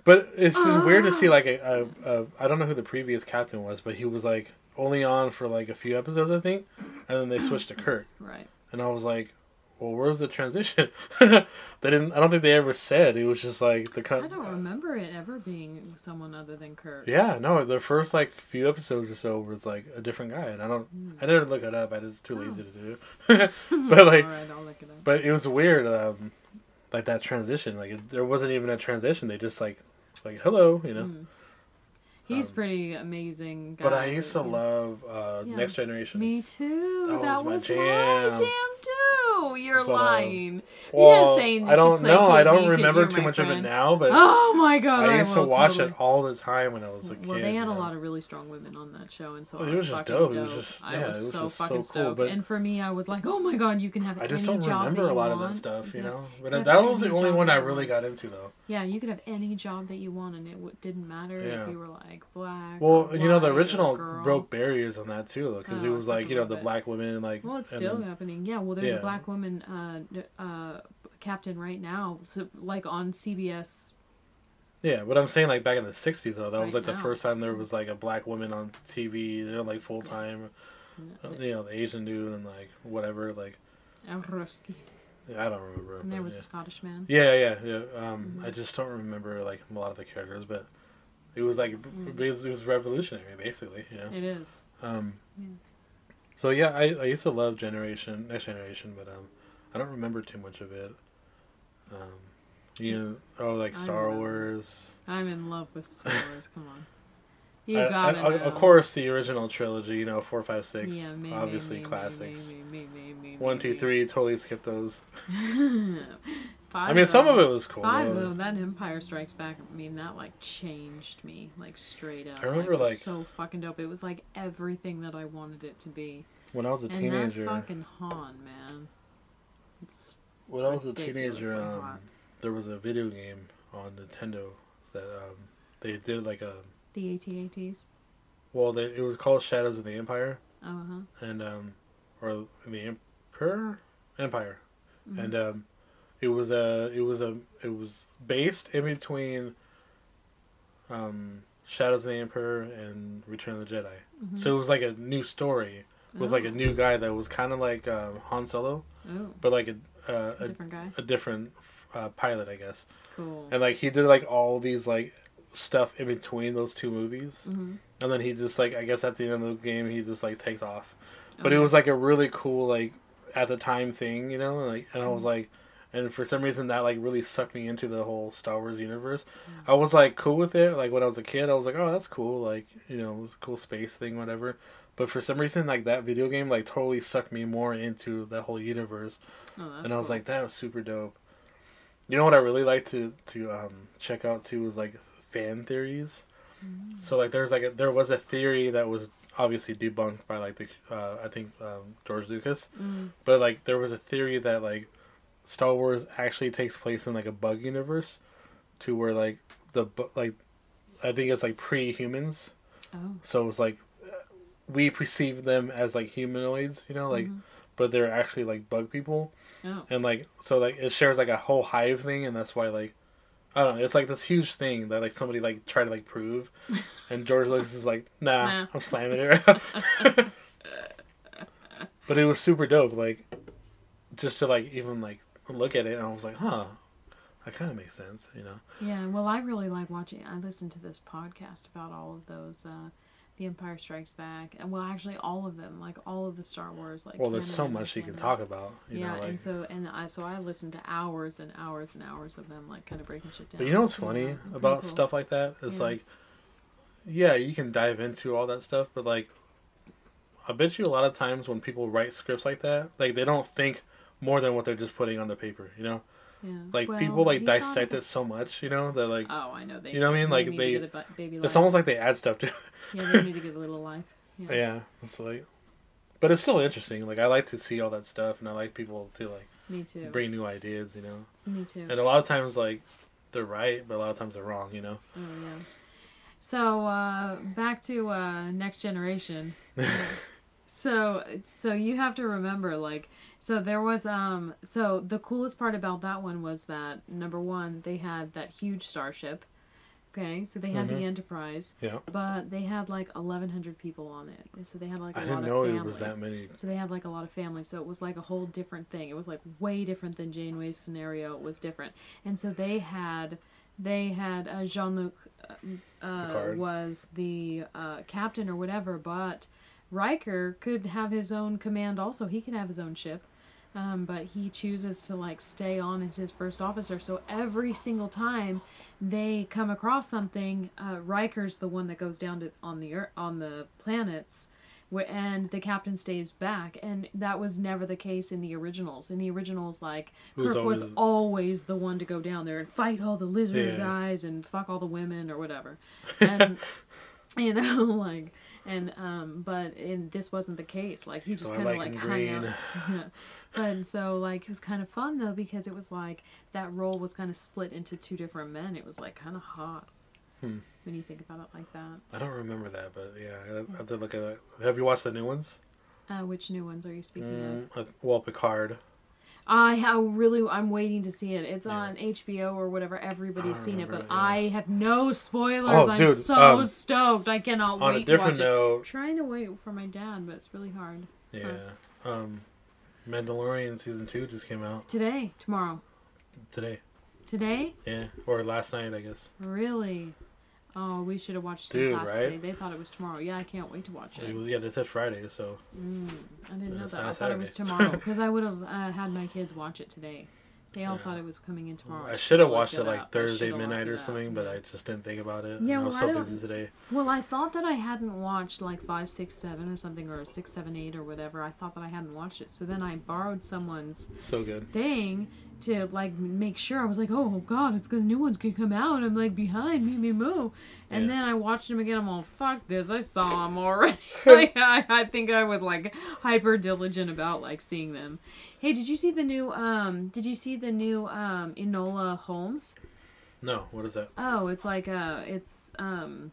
but it's just weird to see like a, a, a I don't know who the previous captain was, but he was like only on for like a few episodes, I think, and then they switched to Kirk, Right. and I was like, well, where's the transition? they didn't. I don't think they ever said. It was just like the kind I don't remember it ever being someone other than Kirk. Yeah, no. The first like few episodes or so was like a different guy, and I don't. Hmm. I didn't look it up. I was too Oh. lazy to do. but like, All right, I'll look it up. But it was weird, um, like that transition. Like it, there wasn't even a transition. They just like, like hello, you know. Mm. He's Um, pretty amazing. Guy. But I used to love uh, Yeah. Next Generation. Me too. That That, was was, my my jam. jam You're But, uh, lying. Well, saying I don't know. I don't remember too much of it now, but oh my god! I, I used to watch totally. it all the time when I was a kid. Well, they had you a lot of really strong women on that show, and so Well, I it was, was just fucking dope. dope. It was just- I yeah, was, it was so just so fucking cool, stoked. and for me, I was like, oh my god, you can have a job. I just don't remember a lot of that stuff, you know. But that was the only one I really got into, though. Yeah, you could have any job that you want, and it didn't matter if you were like black. Well, you know, the original broke barriers on that too, though, because it Oh, was like you know the black women like. Well, it's still happening. Yeah. Well, there's a black woman uh, uh, captain right now, so, like on CBS. Yeah, what I'm saying like back in the '60s though, that was Right like the first time there was like a black woman on TV, you know, like full time. You know, the Asian dude and like whatever, like Ruski. I don't remember. And there was yeah. a Scottish man. Yeah, yeah, yeah. Um, I Mhm. just don't remember like a lot of the characters, but it was like Mm. it was, it was revolutionary, basically. You know. It is. Um, Yeah. So yeah, I, I used to love Generation Next Generation, but um, I don't remember too much of it. Um, you know, oh like I Star. Wars. I'm in love with Star Wars. Come on. You I- gotta I- Of course, the original trilogy. You know, four, five, six. Yeah, me, obviously me, me, classics. Me, me, me, me, me, two, three. Totally skipped those. Five, I mean, some of it was cool. Five though. that Empire Strikes Back. I mean, that like changed me, like straight up. I remember, it was like- so fucking dope. It was like everything that I wanted it to be. When I was a and teenager. that fucking Han, man. It's When I was a teenager, um, there was a video game on Nintendo that um, they did like a the AT-ATs. well, they, it was called Shadows of the Empire, Uh huh. and um, or the Emperor Empire, Mhm. and um, it was a it was a it was based in between um, Shadows of the Emperor and Return of the Jedi. Mhm. So it was like a new story with like a Oh. new guy that was kind of like um, Han Solo, Oh, but like a uh, a a, different guy. a different uh, pilot, I guess. Cool. And like he did like all these like stuff in between those two movies, hmm and then he just like I guess at the end of the game he just like takes off. But Okay. it was like a really cool like at the time thing, you know, like and I was Mhm. like and for some reason that like really sucked me into the whole Star Wars universe. Mm. I was like cool with it. Like when I was a kid, I was like, "Oh, that's cool." Like, you know, it was a cool space thing whatever. But for some reason like that video game like totally sucked me more into that whole universe. Oh, and I was cool. like, "That was super dope." You know what I really like to to um check out too was like fan theories. Mm. So like there's like a, there was a theory that was obviously debunked by like the uh, I think um, George Lucas, Mm. but like there was a theory that like Star Wars actually takes place in like a bug universe, to where like the like I think it's like pre-humans, Oh. so it's like we perceive them as like humanoids, you know, like Mhm. but they're actually like bug people, Oh. and like so like it shares like a whole hive thing, and that's why like. I don't know. It's like this huge thing that like somebody like tried to like prove, and George Lucas is like, "Nah, Nah. I'm slamming it." But it was super dope. Like, just to like even like look at it, and I was like, "Huh, that kind of makes sense," you know? Yeah, well, I really like watching. I listened to this podcast about all of those uh, The Empire Strikes Back, and well, actually, all of them, like all of the Star Wars, like. Well, there's so much you can talk about. You yeah, know, like, and so and I so I listened to hours and hours and hours of them, like kind of breaking shit down. But you know what's funny. About cool. stuff like that? It's Yeah. like, yeah, you can dive into all that stuff, but like, I bet you a lot of times when people write scripts like that, like they don't think more than what they're just putting on the paper. You know, Yeah. like Well, people like dissect it so much. You know, that like Oh, I know they. You know what I mean? Like, need to they- get a bu- baby it's almost like they add stuff to. it. yeah, they need to get a little life. Yeah. yeah, it's like, but it's still interesting. Like I like to see all that stuff, and I like people to like Me too. bring new ideas. You know, Me too. and a lot of times like they're right, but a lot of times they're wrong. You know. Oh yeah. So uh, back to uh, next generation. so so you have to remember like so there was um so the coolest part about that one was that number one they had that huge starship. Okay, so they had the Mhm. Enterprise, Yeah. but they had like eleven hundred people on it. So they had like a I lot didn't of know families. it was that many. So they had like a lot of families. So it was like a whole different thing. It was like way different than Janeway's scenario. It was different. And so they had they had uh, Jean Luc uh, uh, was the uh, captain or whatever, but Riker could have his own command. Also, he could have his own ship. Um, but he chooses to like stay on as his first officer. So every single time they come across something, uh, Riker's the one that goes down to on the earth, on the planets, wh- and the captain stays back. And that was never the case in the originals. In the originals, like Kirk was always- always the one to go down there and fight all the lizard Yeah. guys and fuck all the women or whatever. And you know, like and um, but in this wasn't the case. Like he just So I kind of like like him hung green. out. But so like it was kind of fun though because it was like that role was kind of split into two different men. It was like kind of hot Hmm. when you think about it like that. I don't remember that, but yeah, I have to look at it. Have you watched the new ones? Uh, which new ones are you speaking of? Mm, uh, well, Picard. I how really I'm waiting to see it. It's Yeah. on HBO or whatever. Everybody's seen it, but yeah. I have no spoilers. Oh, I'm dude, so um, stoked. I cannot On wait a to watch different it. I'm note, trying to wait for my dad, but it's really hard. yeah, um, Mandalorian season two just came out Today, tomorrow, today. today, Yeah, or last night, I guess. really. Oh, we should have watched it Dude, last right? today. They thought it was tomorrow. Yeah, I can't wait to watch It it. was, yeah, they said Friday, so Mm, I didn't know that. I thought it was tomorrow because I would have uh, had my kids watch it today. They all Yeah. thought it was coming in tomorrow. I should have watched it up. like I Thursday midnight or it up. something, but I just didn't think about it. Yeah, I was well, so I busy today. Well, I thought that I hadn't watched like five, six, seven, or something, or six, seven, eight, or whatever. I thought that I hadn't watched it. So then I borrowed someone's So good. thing to like make sure. I was like, oh god, it's the new one's gonna come out. I'm like behind, me, me, moo. And Yeah. then I watched them again. I'm all, fuck this. I saw them already. like, I, I think I was like hyper diligent about like seeing them. Hey, did you see the new? Um, did you see the new um Enola Holmes? No, what is that? Oh, it's like uh, it's um,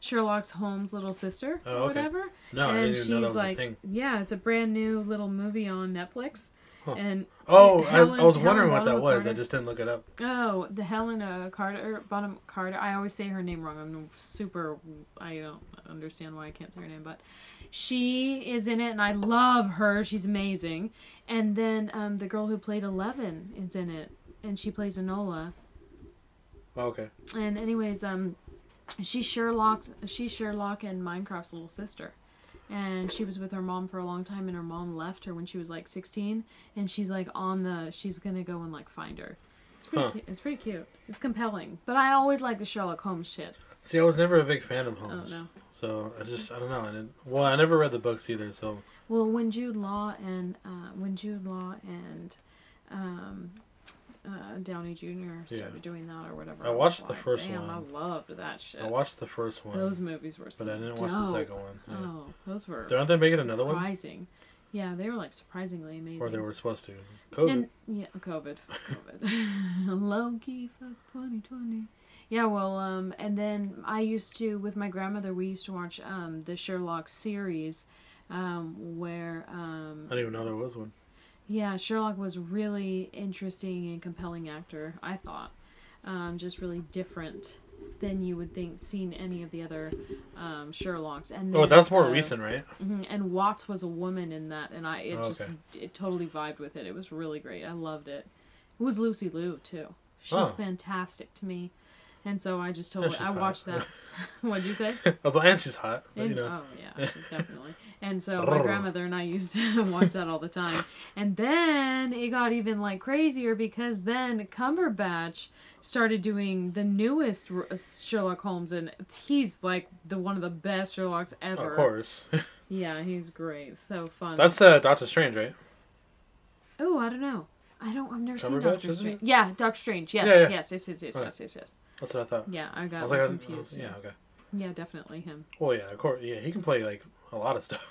Sherlock Holmes' little sister Oh, or okay. whatever. No, I and she's know that was like, yeah, it's a brand new little movie on Netflix. Huh. And Oh, Helen- I, I was Helen wondering what that was. Carter. I just didn't look it up. oh, the Helena Carter, Bonham Carter. I always say her name wrong. I'm super. I don't understand why I can't say her name, but she is in it, and I love her. She's amazing. And then um, the girl who played Eleven is in it, and she plays Enola. Oh, okay. And anyways, um, she's Sherlock. She's Sherlock and Mycroft's little sister, and she was with her mom for a long time, and her mom left her when she was like sixteen, and she's like on the. She's gonna go and like find her. It's pretty. Huh. Cute. It's pretty cute. It's compelling, but I always like the Sherlock Holmes shit. See, I was never a big fan of Holmes. Oh no. So I just I don't know. I didn't, well, I never read the books either. So Well, when Jude Law and uh, when Jude Law and um, uh, Downey Jr. started Yeah. doing that or whatever, I watched the like, first Damn, one. I loved that shit. I watched the first one, those movies were. So but I didn't watch the second one. Yeah. Oh, those were Aren't they making another one? surprising. Yeah, they were like surprisingly amazing. Or they were supposed to. COVID. And yeah, COVID, COVID, low key fuck 2020. Yeah, well, um, and then I used to with my grandmother. We used to watch um the Sherlock series, um, where um I didn't even know there was one. Yeah, Sherlock was really interesting and compelling actor. I thought, um, just really different than you would think seen any of the other um, Sherlocks. And Oh, that's more uh, recent, right? mhm, And Watts was a woman in that, and I it Oh, just okay. it totally vibed with it. It was really great. I loved it. It was Lucy Liu too. She's Oh. fantastic to me. And so I just she's I hot. watched that. What'd you say? I was like, and she's hot. But, you And- know, Oh yeah, definitely. And so my grandmother and I used to watch that all the time. And then it got even like crazier because then Cumberbatch started doing the newest Sherlock Holmes, and he's like the one of the best Sherlocks ever. of course. Yeah, he's great. So fun. That's uh, Doctor Strange, right? Oh, I don't know. I don't. I've never seen Doctor Strange. Yeah, Doctor Strange. Yes, Yeah, yeah. yes, yes, yes, yes, Okay. yes, yes, yes. That's what I thought. Yeah, I I got was like, I- confused. yeah, okay. yeah, definitely him. Well, yeah, of course. Yeah, he can play like a lot of stuff.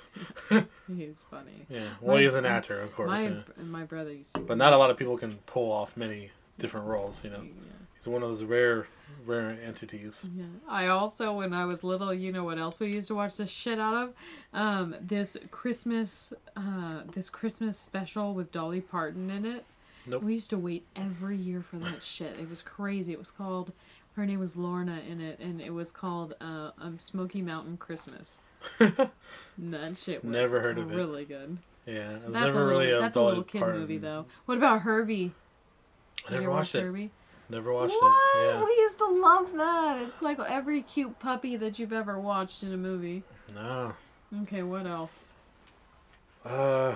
He's funny. Yeah. Well, My- he's an actor, of course. my yeah. my brother used to. But not a lot of people can pull off many different roles. You know, Yeah. he's one of those rare, rare entities. Yeah. I also, when I was little, you know what else we used to watch the shit out of? Um, this Christmas, uh, this Christmas special with Dolly Parton in it. Nope. We used to wait every year for that shit. It was crazy. It was called, her name was Lorna in it, and it was called uh, um, Smoky Mountain Christmas. That shit was Never heard of it. really good. Yeah, That's never a little, a that's a little kid Parton- movie though. What about Herbie? I never ever watched it. Herbie? Never watched what? it. Yeah. We used to love that. It's like every cute puppy that you've ever watched in a movie. No. Okay, what else? Uh,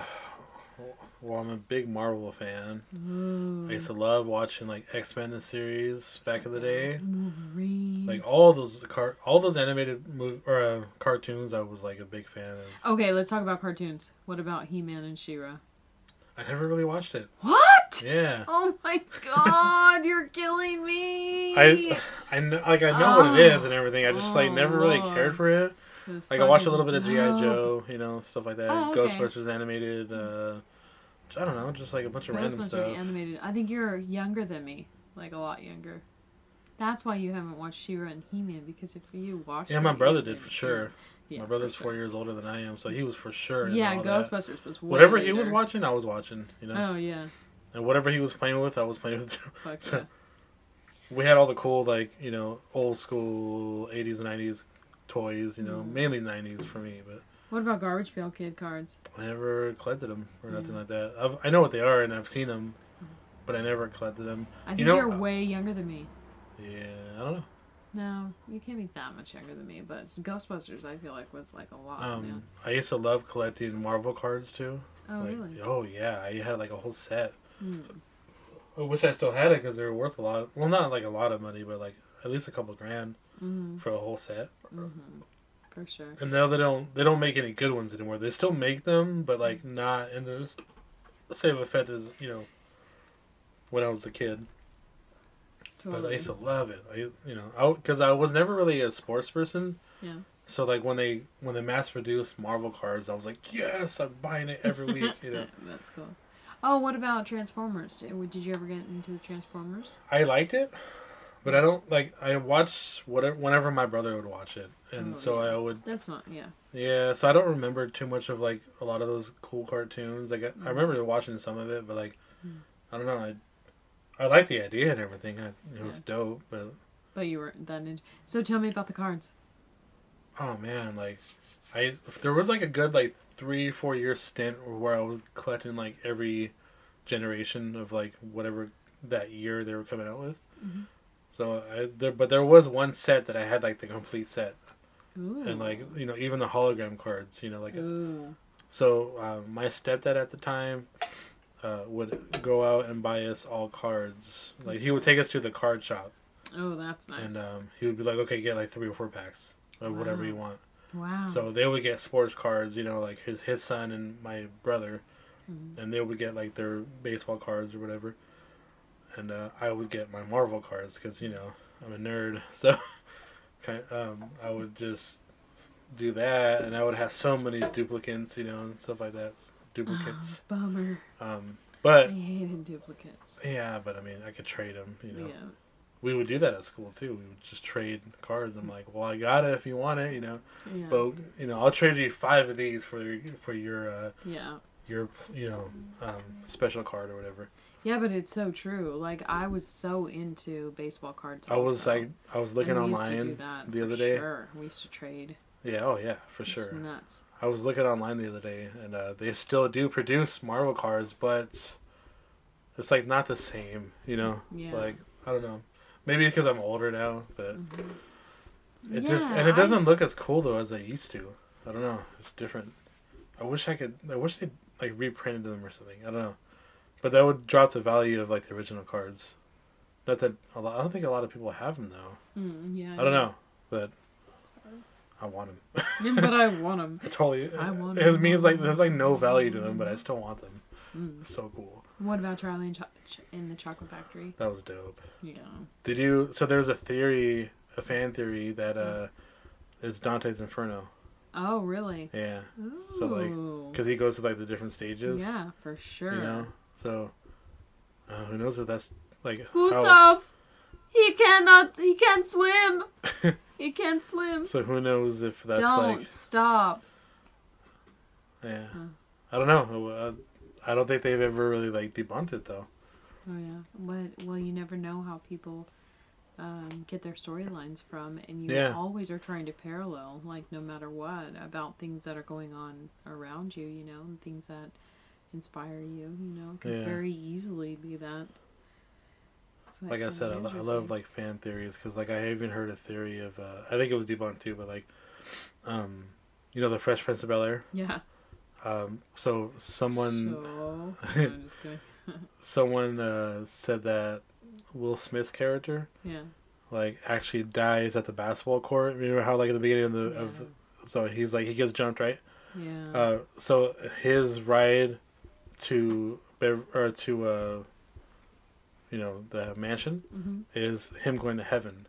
well, I'm a big Marvel fan. Ooh, I used to love watching like X Men the series back in the day. Wolverine. Like all those car, all those animated mov- or uh, cartoons, I was like a big fan of. okay, let's talk about cartoons. What about He-Man and She-Ra? I never really watched it. What? Yeah. Oh my god, you're killing me. I, I know, like I know what it Oh. and everything. I just like Oh, never really cared for it. Like I watched a little bit of GI Joe, you know, stuff like that. Oh, okay. Ghostbusters animated. Uh, I don't know, just like a bunch of random Ghostbusters stuff. animated. I think you're younger than me, like a lot younger. That's why you haven't watched She-Ra and He-Man because if you watched, Yeah, my brother did for sure. Yeah, My brother's four sure. years older than I am, so he was for sure. Yeah, all that. Ghostbusters was Whatever he was watching, I was watching. You know, Oh yeah, and whatever he was playing with, I was playing with. fuck So- yeah. we had all the cool, like you know, old school '80s and '90s toys. You know, Mm. mainly '90s for me, but What about Garbage Pail Kid cards? I never collected them or nothing Yeah. like that. I've, I know what they are and I've seen them, but I never collected them. I think You know- you're way younger than me. Yeah, I don't know. No, you can't be that much younger than me. But Ghostbusters, I feel like was like a lot. Um, I used to love collecting Marvel cards too. Oh Like, really? Oh yeah, I had like a whole set. Hmm. I wish I still had it because they were worth a lot. Well, not like a lot of money, but like at least a couple grand Mm-hmm. for a whole set. Mm-hmm. For sure. And now they don't they don't make any good ones anymore. They still make them, but like mm. not in the same effect as you know when I was a kid. But I used to love it. I you know I because I was never really a sports person. Yeah. So like when they when they mass produced Marvel cards, I was like, yes, I'm buying it every week. You know, That's cool. Oh, what about Transformers? Did you ever get into the Transformers? I liked it, but I don't like. I watch whatever whenever my brother would watch it, and Oh, so yeah. I would That's not. Yeah. Yeah, so I don't remember too much of like a lot of those cool cartoons. Like I, Mm. I remember watching some of it, but like Mm. I don't know. I I like the idea and everything. I, it was dope, but But you weren't that into. So tell me about the cards. oh man, like I there was like a good like three four year stint where I was collecting like every generation of like whatever that year they were coming out with. Mhm. So I there, but there was one set that I had like the complete set, Ooh. and like you know even the hologram cards. You know like Ooh. So um, my stepdad at the time uh, would go out and buy us all cards. Like That's he would nice. take us to the card shop, Oh, that's nice. and um, he would be like, "Okay, get like three or four packs of whatever you want." wow. So they would get sports cards, you know, like his his son and my brother, Mhm. and they would get like their baseball cards or whatever, and uh, I would get my Marvel cards because you know I'm a nerd, so kind um, I would just do that, and I would have so many duplicates, you know, and stuff like that, duplicates. Oh, bummer. Um, but I hated duplicates. yeah, but I mean, I could trade them. You know, Yeah. we would do that at school too. We would just trade cards. I'm like, well, I got it if you want it. You know, Yeah. but you know, I'll trade you five of these for your for your uh, yeah. your you know um, special card or whatever. Yeah, but it's so true. Like I was so into baseball cards. I was also. like, I was looking And we used to do online the other day. Sure, we used to trade. Yeah, oh yeah, for It's sure. nuts. I was looking online the other day, and uh, they still do produce Marvel cards, but it's like not the same. You know, Yeah. like I don't know. Maybe because I'm older now, but it just and it doesn't look as cool though as they used to. I don't know. It's different. I wish I could. I wish they like reprinted them or something. I don't know, but that would drop the value of like the original cards. Not that a lot. I don't think a lot of people have them though. Mm, yeah. I don't know, but I want them. Yeah, but I want them. I totally. I want It 'em. means like there's like no value to them, but I still want them. Mm. So cool. What about Charlie and Cho- Ch- in the Chocolate Factory? That was dope. Yeah. Did you? So there's a theory, a fan theory that uh, is Dante's Inferno. Oh, really? Yeah, Ooh. So, like, because he goes to like the different stages. yeah, for sure. You know. So, uh, who knows if that's like Who's how- He cannot. He can't swim. he can't swim. So who knows if that's Don't like stop. yeah. Huh. I don't know. Uh, I don't think they've ever really like debunked it though. Oh yeah. What? Well, you never know how people um, get their storylines from, and you Yeah. always are trying to parallel, like no matter what, about things that are going on around you. You know, and things that inspire you. You know, could Yeah. very easily be that. It's, Like I said, I, I love like fan theories because like I even heard a theory of uh, I think it was debunked too, but like, um, you know the Fresh Prince of Bel Air. Yeah. Um, so someone So, no, I'm just kidding. someone uh, said that Will Smith's character Yeah. like actually dies at the basketball court. Remember how like at the beginning of the of so he's like he gets jumped right. Yeah. Uh, so his ride to or to uh, you know the mansion mm-hmm. is him going to heaven.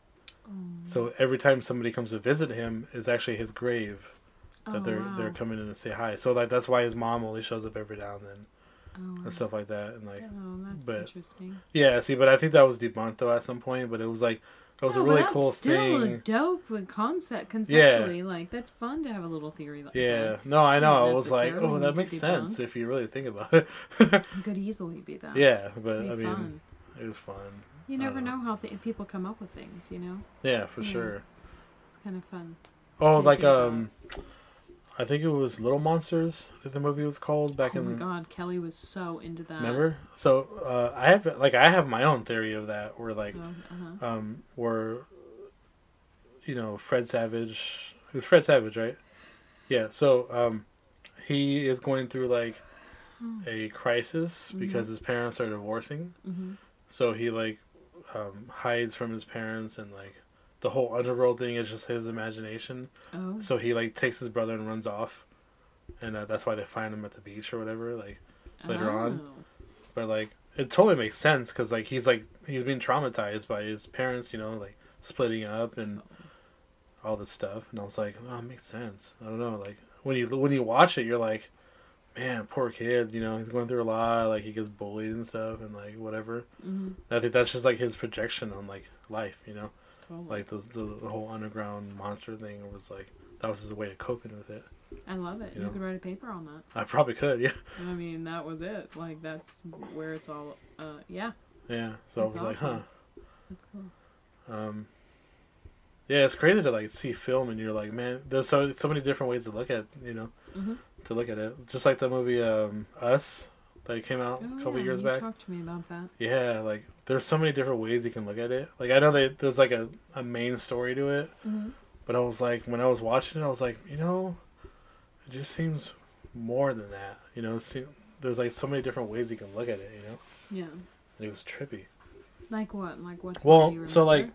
Oh. So every time somebody comes to visit him is actually his grave that Oh, they're wow. they're coming in to say hi. So like that's why his mom only shows up every now and then Oh, and stuff like that. And like oh, that's but- interesting. yeah, see, but I think that was debunked though at some point. But it was like it was No, a really that's cool still thing. a dope concept conceptually. Like that's fun to have a little theory like Yeah, no, I know. I was like, oh, that makes sense debunked. if you really think about it. that. Could easily be that. yeah, but I mean, fun. it was fun. You never know. know how th- people come up with things. You know, Yeah, for Yeah. sure. it's kind of fun. Oh, like think about um, I think it was Little Monsters. Think the movie was called back oh in. Oh my god, Kelly was so into that. Remember? So uh, I have like I have my own theory of that, where like Oh, uh-huh. um, where you know Fred Savage, it was Fred Savage, right? Yeah. So um, he is going through like a crisis Mhm. because his parents are divorcing. hmm So he like um, hides from his parents and like the whole underworld thing is just his imagination. Oh. So he like takes his brother and runs off, and uh, that's why they find him at the beach or whatever. Like, later on. Oh. but like it totally makes sense because like he's like he's being traumatized by his parents, you know, like splitting up and all this stuff. And I was like, oh, it makes sense. I don't know, like when you when you watch it, you're like, man, poor kid. You know, he's going through a lot. Like he gets bullied and stuff, and like whatever. Mhm. I think that's just like his projection on like life, you know. Like the the, the whole underground monster thing was like that was his way of coping with it. I love it. you You, know. could write a paper on that. I probably could, yeah, I mean, that was it. Like that's where it's all. Uh, yeah, yeah. So I That's was like, huh. that's cool. Um, yeah, it's crazy to like see film and you're like, man, there's so so many different ways to look at you know Mhm. to look at it. Just like the movie um, Us that came out Oh, a couple yeah, years you back. talked to me about that. Yeah, like there's so many different ways you can look at it. Like I know that there's like a, a main story to it, Mm-hmm. but I was like when I was watching it, I was like, you know, it just seems more than that. You know, it seem, there's like so many different ways you can look at it. You know, Yeah. and it was trippy. Like what? Like what's Well, what you so like,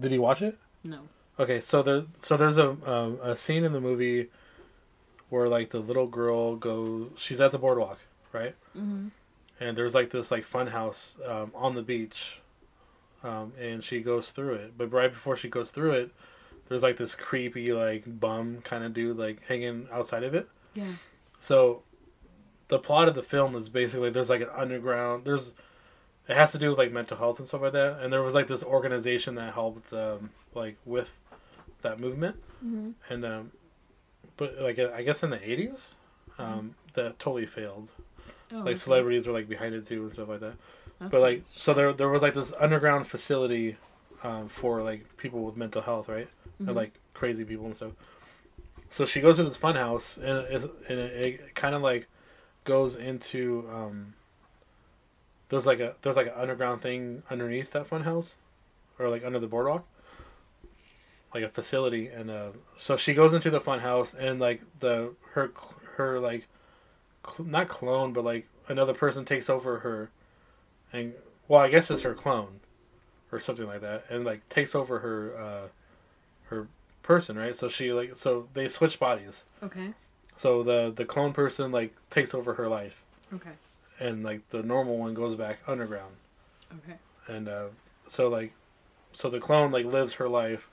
did you watch it? no. Okay, so there, so there's a um, a scene in the movie where like the little girl goes, she's at the boardwalk, right? Mm-hmm. And there's like this like fun house um, on the beach, um, and she goes through it. But right before she goes through it, there's like this creepy like bum kind of dude like hanging outside of it. Yeah. So, the plot of the film is basically there's like an underground. There's it has to do with like mental health and stuff like that. And there was like this organization that helped um, like with that movement. Mm-hmm. And um, but like I guess in the '80s, um, that totally failed. Oh, Like okay. celebrities were like behind it too and stuff like that. That's but like nice. so there there was like this underground facility um, for like people with mental health, right? Mhm. Or like crazy people and stuff. So she goes to this fun house and it, and it, it kind of like goes into um, there's like a there's like an underground thing underneath that fun house, or like under the boardwalk, like a facility, and uh, so she goes into the fun house, and like the her her like cl- not clone, but like another person takes over her, and well, I guess it's her clone, or something like that, and like takes over her uh, her person, right? So she like so they switch bodies. Okay. So the the clone person like takes over her life, Okay. and like the normal one goes back underground, Okay. and uh, so like so the clone like lives her life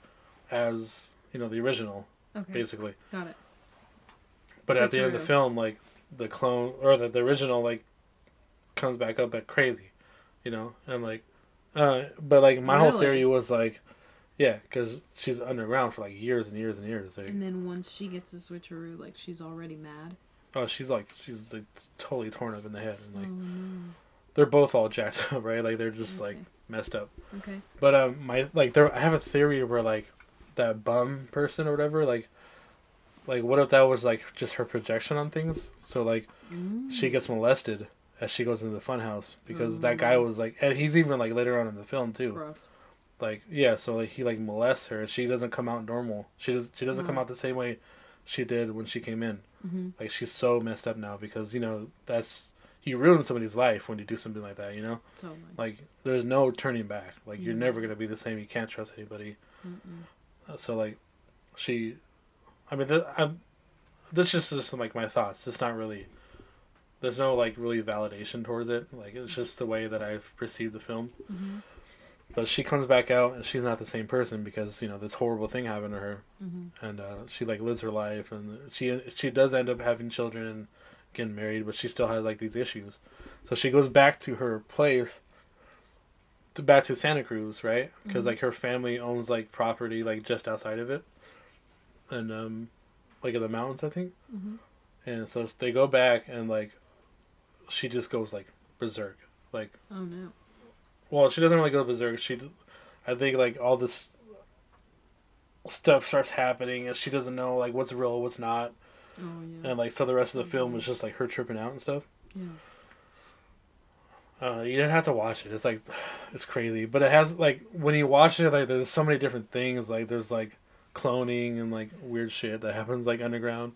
as you know the original Okay. basically. Got it. But at the end of the film, like the clone or the, the original like comes back up at crazy, you know, and like, uh, but like my whole theory was like, yeah, because she's underground for like years and years and years. Like, And then once she gets a switcheroo, like she's already mad. oh, she's like she's like totally torn up in the head, and like oh they're both all jacked up, right? Like they're just like messed up. Okay. But um, my like there, I have a theory where like that bum person or whatever, like, like what if that was like just her projection on things? So like Mm. she gets molested as she goes into the funhouse because that guy Mm. was like, and he's even like later on in the film too. Gross. Like yeah, so like he like molests her and she doesn't come out normal. She does she doesn't come Mm. out the same way she did when she came in. hmm Like she's so messed up now because you know that's you ruin somebody's life when you do something like that. You know. Totally. Like there's no turning back. Like you're Mhm. never gonna be the same. You can't trust anybody. Uh, So like, she, I mean, th- I'm, this is just like my thoughts. It's not really. There's no like really validation towards it. Like it's just the way that I've perceived the film. hmm But she comes back out and she's not the same person because you know this horrible thing happened to her, hmm and uh, she like lives her life and she she does end up having children and getting married, but she still has like these issues. So she goes back to her place. To back to Santa Cruz, right? Because Mhm. like her family owns like property like just outside of it, and um, like in the mountains, I think. hmm And so they go back and like, she just goes like berserk. Like, Oh no. well, she doesn't really go berserk. She, I think like all this stuff starts happening and she doesn't know like what's real, what's not. Oh yeah. And like so the rest of the film is just like her tripping out and stuff. yeah. Uh, you didn't have to watch it. It's like it's crazy, but it has like when you watch it, like there's so many different things. Like there's like cloning and like weird shit that happens like underground.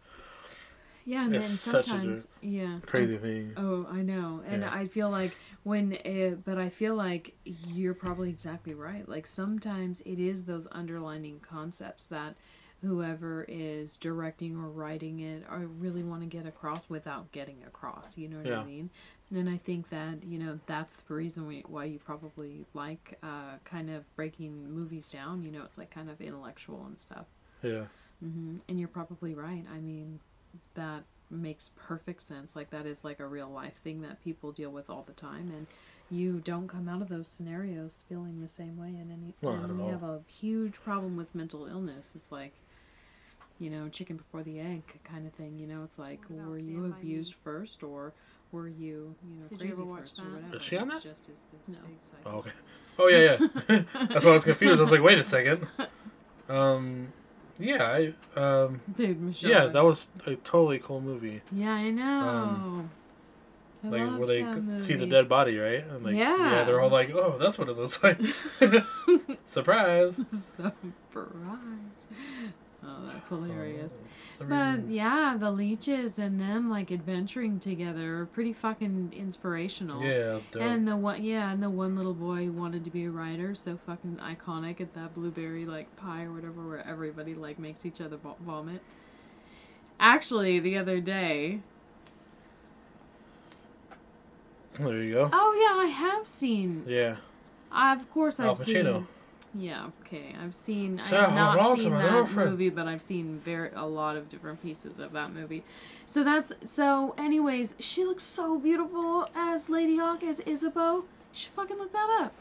Yeah, and It's then such a sometimes yeah. Crazy thing. Oh, I know, and Yeah. I feel like when, uh, but I feel like you're probably exactly right. Like sometimes it is those underlining concepts that whoever is directing or writing it or really want to get across without getting across. You know what Yeah. I mean? And I think that you know that's the reason we, why you probably like uh, kind of breaking movies down. You know, it's like kind of intellectual and stuff. Yeah. hmm And you're probably right. I mean, that makes perfect sense. Like that is like a real life thing that people deal with all the time, and you don't come out of those scenarios feeling the same way. And any, Well, not and at we have a huge problem with mental illness. It's like, you know, chicken before the egg kind of thing. You know, it's like, were you Stand By Me? abused first, or were you, you know, Did you crazy ever watch first, or that? whatever? Is she on that? Just is this No. big cycle. Oh, okay. Oh yeah, yeah. That's why I was confused. I was like, wait a second. Um, yeah, I um, Dude, Michelle. yeah, that was a totally cool movie. Yeah, I know. I Um, Like where they that see the dead body, right? And like, Yeah. they're all like, "Oh, that's what it looks like." Surprise! Surprise. Oh, that's hilarious. But yeah, the leeches and them like adventuring together are pretty fucking inspirational. yeah. And the one, yeah, and the one little boy wanted to be a writer, so fucking iconic at that blueberry like pie or whatever, where everybody like makes each other vomit. Actually, the other day, there you go. oh yeah, I have seen. Yeah, I, of course, I've seen. Yeah, okay. I've seen. Say I've not seen that girlfriend. movie, but I've seen very a lot of different pieces of that movie. So that's so. Anyways, she looks so beautiful as Ladyhawke as Isabeau. You should fucking look that up.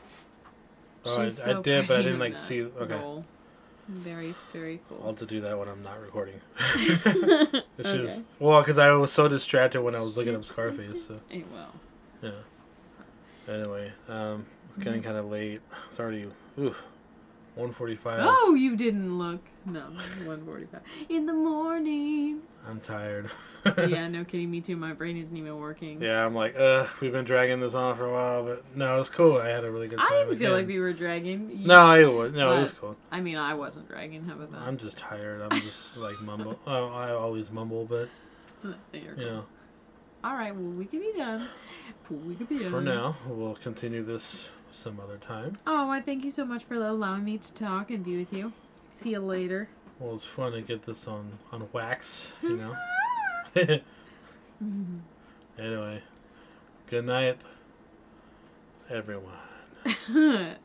Oh, I- She's I so did, but I didn't, like, see- okay. role. Very, very cool. I'll have to do that when I'm not recording. okay. Well, because I was so distracted when I was looking up Scarface. So Hey, well. yeah. Anyway, um, it's getting Mm-hmm. kind of late. It's already ooh, one forty-five. Oh, you didn't look. No, one forty-five in the morning. I'm tired. yeah, no kidding. Me too. My brain isn't even working. Yeah, I'm like, uh, we've been dragging this on for a while, but no, it was cool. I had a really good time. I didn't feel like we were dragging. You- No, it was no, it was cool. I mean, I wasn't dragging. How about that? I'm just tired. I'm just like mumble. Oh, I always mumble, but You're you know, All right. Well, we could be done. We could be done. for now, we'll continue this some other time. Oh, I thank you so much for allowing me to talk and be with you. See you later. Well, it's fun to get this on on wax, you know. anyway, good night, everyone.